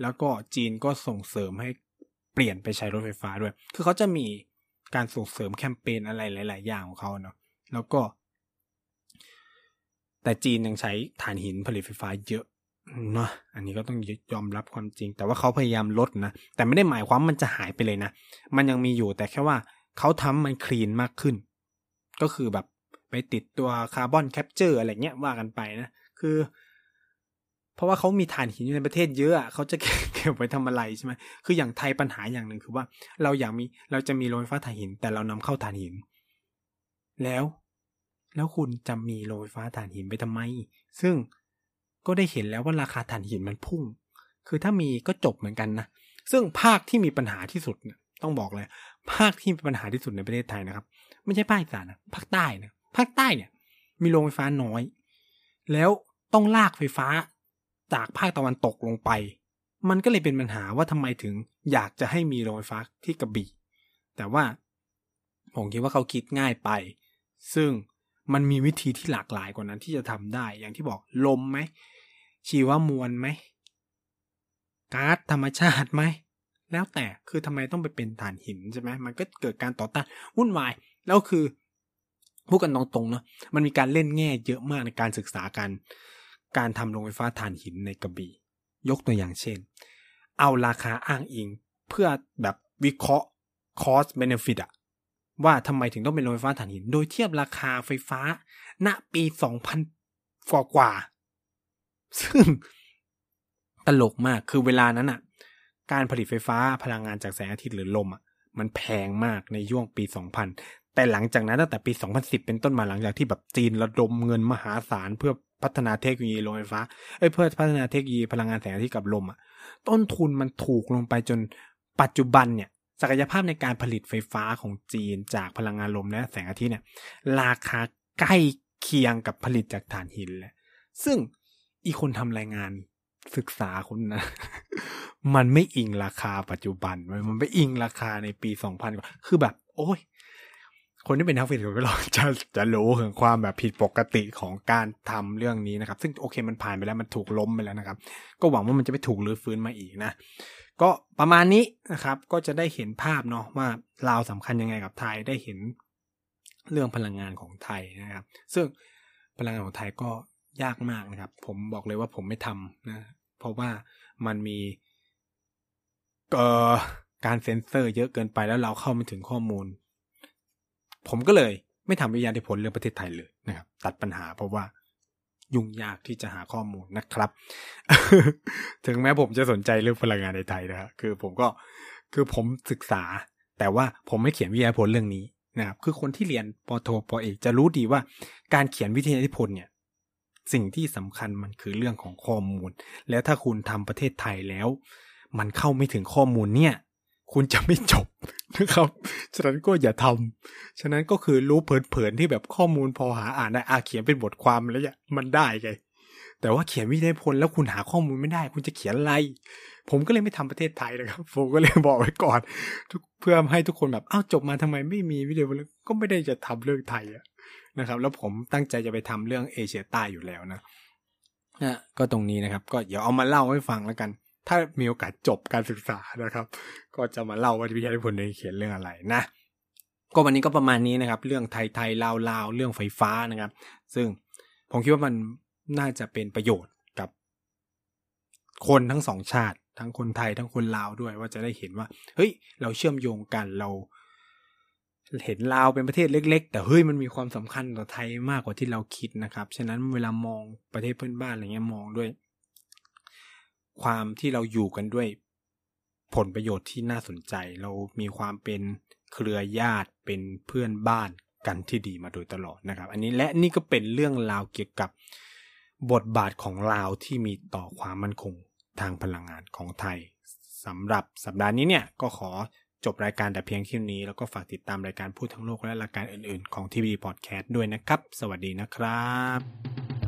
แล้วก็จีนก็ส่งเสริมให้ ปลี่ยนไปใช้รถไฟฟ้าด้วย คือเขาจะมีการส่งเสริมแคมเปญอะไรหลาย ๆ อย่างของเขาเนาะ แล้วก็ แต่จีนยังใช้ถ่านหินผลิตไฟฟ้าเยอะเนาะ อันนี้ก็ต้องยอมรับความจริง แต่ว่าเขาพยายามลดนะ แต่ไม่ได้หมายความมันจะหายไปเลยนะ มันยังมีอยู่แต่แค่ว่าเขาทำมัน clean มากขึ้น ก็คือแบบไปติดตัว carbon capture อะไรเงี้ยว่ากันไปนะ คือ เพราะว่าเขามีถ่านหินอยู่ในประเทศเยอะเขาจะเก็บไว้ทำอะไรใช่ไหมคืออย่างไทยปัญหาอย่างหนึ่งคือว่า เราอยากมีเราจะมีโรงไฟฟ้าถ่านหิน แต่เรานำเข้าถ่านหิน แล้ว แล้วคุณจะมีโรงไฟฟ้าถ่านหินไปทำไม ซึ่งก็ได้เห็นแล้วว่าราคาถ่านหินมันพุ่ง คือถ้ามีก็จบเหมือนกันนะ ซึ่งภาคที่มีปัญหาที่สุดเนี่ยต้องบอกเลย ภาคที่มีปัญหาที่สุดในประเทศไทยนะครับ ไม่ใช่ภาคอีสานนะภาคใต้นะภาคใต้เนี่ย มีโรงไฟฟ้าน้อย แล้วต้องลากไฟฟ้าจากภาคตะวันตกลงไป มันก็เลยเป็นปัญหาว่าทำไมถึงอยากจะให้มีโรงไฟฟ้าที่กระบี่ แต่ว่าผมคิดว่าเขาคิดง่ายไป ซึ่งมันมีวิธีที่หลากหลายกว่านั้นที่จะทำได้ อย่างที่บอกลมไหม ชีวมวลไหมก๊าซธรรมชาติไหม แล้วแต่คือทำไมต้องไปเป็นถ่านหินใช่ไหมมันก็เกิดการต่อต้านวุ่นวาย แล้วคือพูดกันตรงๆเนาะมันมีการเล่นแง่เยอะมากในการศึกษาการการทำโรงไฟฟ้าถ่านหินในกระบี่ ยกตัวอย่างเช่น เอาราคาอ้างอิงเพื่อแบบวิเคราะห์ cost benefit อะว่าทำไมถึงต้องเป็นโรงไฟฟ้าถ่านหิน โดยเทียบราคาไฟฟ้า ณปีสองพันกว่ากว่า ซึ่งตลกมากคือเวลานั้นอะการผลิตไฟฟ้าพลังงานจากแสงอาทิตย์หรือลมอะมันแพงมากในย่วงปี 2000 แต่หลังจากนั้นตั้งแต่ปี 2010 เป็นต้นมาหลังจากที่แบบจีนระดมเงินมหาศาลเพื่อ พัฒนาเทคโนโลยีโรงไฟฟ้าเอ้ยเพื่อพัฒนาเทคโนโลยีพลังงานแสงอาทิตย์กับลมอะต้นทุนมันถูกลงไปจนปัจจุบันเนี่ยศักยภาพในการผลิตไฟฟ้าของจีนจากพลังงานลมและแสงอาทิตย์เนี่ยราคาใกล้เคียงกับผลิตจากถ่านหินเลยซึ่งอีคนทำรายงานศึกษาคุณนะ มันไม่อิงราคาปัจจุบัน มันไม่อิงราคาในปีสองพันกว่า คือแบบ โอ้ย คนที่เป็นนักฟิสิกส์ก็ลองจะจะรู้ถึงความแบบผิดปกติของการทำเรื่องนี้นะครับ ซึ่งโอเคมันผ่านไปแล้วมันถูกล้มไปแล้วนะครับ ก็หวังว่ามันจะไม่ถูกรื้อฟื้นมาอีกนะ ก็ประมาณนี้นะครับ ก็จะได้เห็นภาพเนาะว่าลาวสำคัญยังไงกับไทยได้เห็นเรื่องพลังงานของไทยนะครับ ซึ่งพลังงานของไทยก็ยากมากนะครับ ผมบอกเลยว่าผมไม่ทำนะเพราะว่ามันมีเอ่อการเซ็นเซอร์เยอะเกินไปแล้วเราเข้าไม่ถึงข้อมูล ผมก็เลยไม่ทำวิทยาธิพลเรื่องประเทศไทยเลยนะครับ ตัดปัญหาเพราะว่ายุ่งยากที่จะหาข้อมูลนะครับ ถึงแม้ผมจะสนใจเรื่องพลังงานในไทยนะครับคือผมก็คือผมศึกษา แต่ว่าผมไม่เขียนวิทยานิพนธ์เรื่องนี้นะครับ คือคนที่เรียนปโทปเอกจะรู้ดีว่าการเขียนวิทยานิพนธ์เนี่ย สิ่งที่สำคัญมันคือเรื่องของข้อมูล แล้วถ้าคุณทำประเทศไทยแล้ว มันเข้าไม่ถึงข้อมูลเนี่ย คุณจะไม่จบนะครับฉะนั้นก็อย่าทำฉะนั้นก็คือรู้เผินๆที่แบบข้อมูลพอหาอ่านได้อาเขียนเป็นบทความแล้วเนี่ยมันได้ไงแต่ว่าเขียนวิทยพลแล้วคุณหาข้อมูลไม่ได้ คุณจะเขียนอะไร ผมก็เลยไม่ทำประเทศไทยนะครับ ผมก็เลยบอกไว้ก่อนเพื่อให้ทุกคนแบบอ้าวจบมาทำไมไม่มีวิดีโอก็ไม่ได้จะทำเรื่องไทยนะครับ แล้วผมตั้งใจจะไปทำเรื่องเอเชียใต้อยู่แล้วนะนะก็ตรงนี้นะครับ ก็เดี๋ยวเอามาเล่าให้ฟังแล้วกัน ถ้ามีโอกาสจบการศึกษานะครับ ก็จะมาเล่าว่าวิทยานิพนธ์เขียนเรื่องอะไรนะ ก็วันนี้ก็ประมาณนี้นะครับ เรื่องไทยไทยลาวลาวเรื่องไฟฟ้านะครับ ซึ่งผมคิดว่ามันน่าจะเป็นประโยชน์กับ คนทั้งสองชาติ ทั้งคนไทยทั้งคนลาวด้วยว่าจะได้เห็นว่า เฮ้ย เราเชื่อมโยงกันเราเห็นลาวเป็นประเทศเล็ก ๆ แต่เฮ้ยมันมีความสำคัญต่อไทยมากกว่าที่เราคิดนะครับ ฉะนั้นเวลามองประเทศเพื่อนบ้านอะไรเงี้ยมองด้วย ความที่เราอยู่กันด้วยผลประโยชน์ที่น่าสนใจ เรามีความเป็นเครือญาติเป็นเพื่อนบ้านกันที่ดีมาโดยตลอดนะครับ อันนี้และนี่ก็เป็นเรื่องราวเกี่ยวกับบทบาทของลาวที่มีต่อความมั่นคงทางพลังงานของไทยสำหรับสัปดาห์นี้เนี่ยก็ขอจบรายการแต่เพียงเท่านี้ แล้วก็ฝากติดตามรายการพูดทั้งโลกและรายการอื่นๆ ของทีวีพอดแคสต์ด้วยนะครับ สวัสดีนะครับ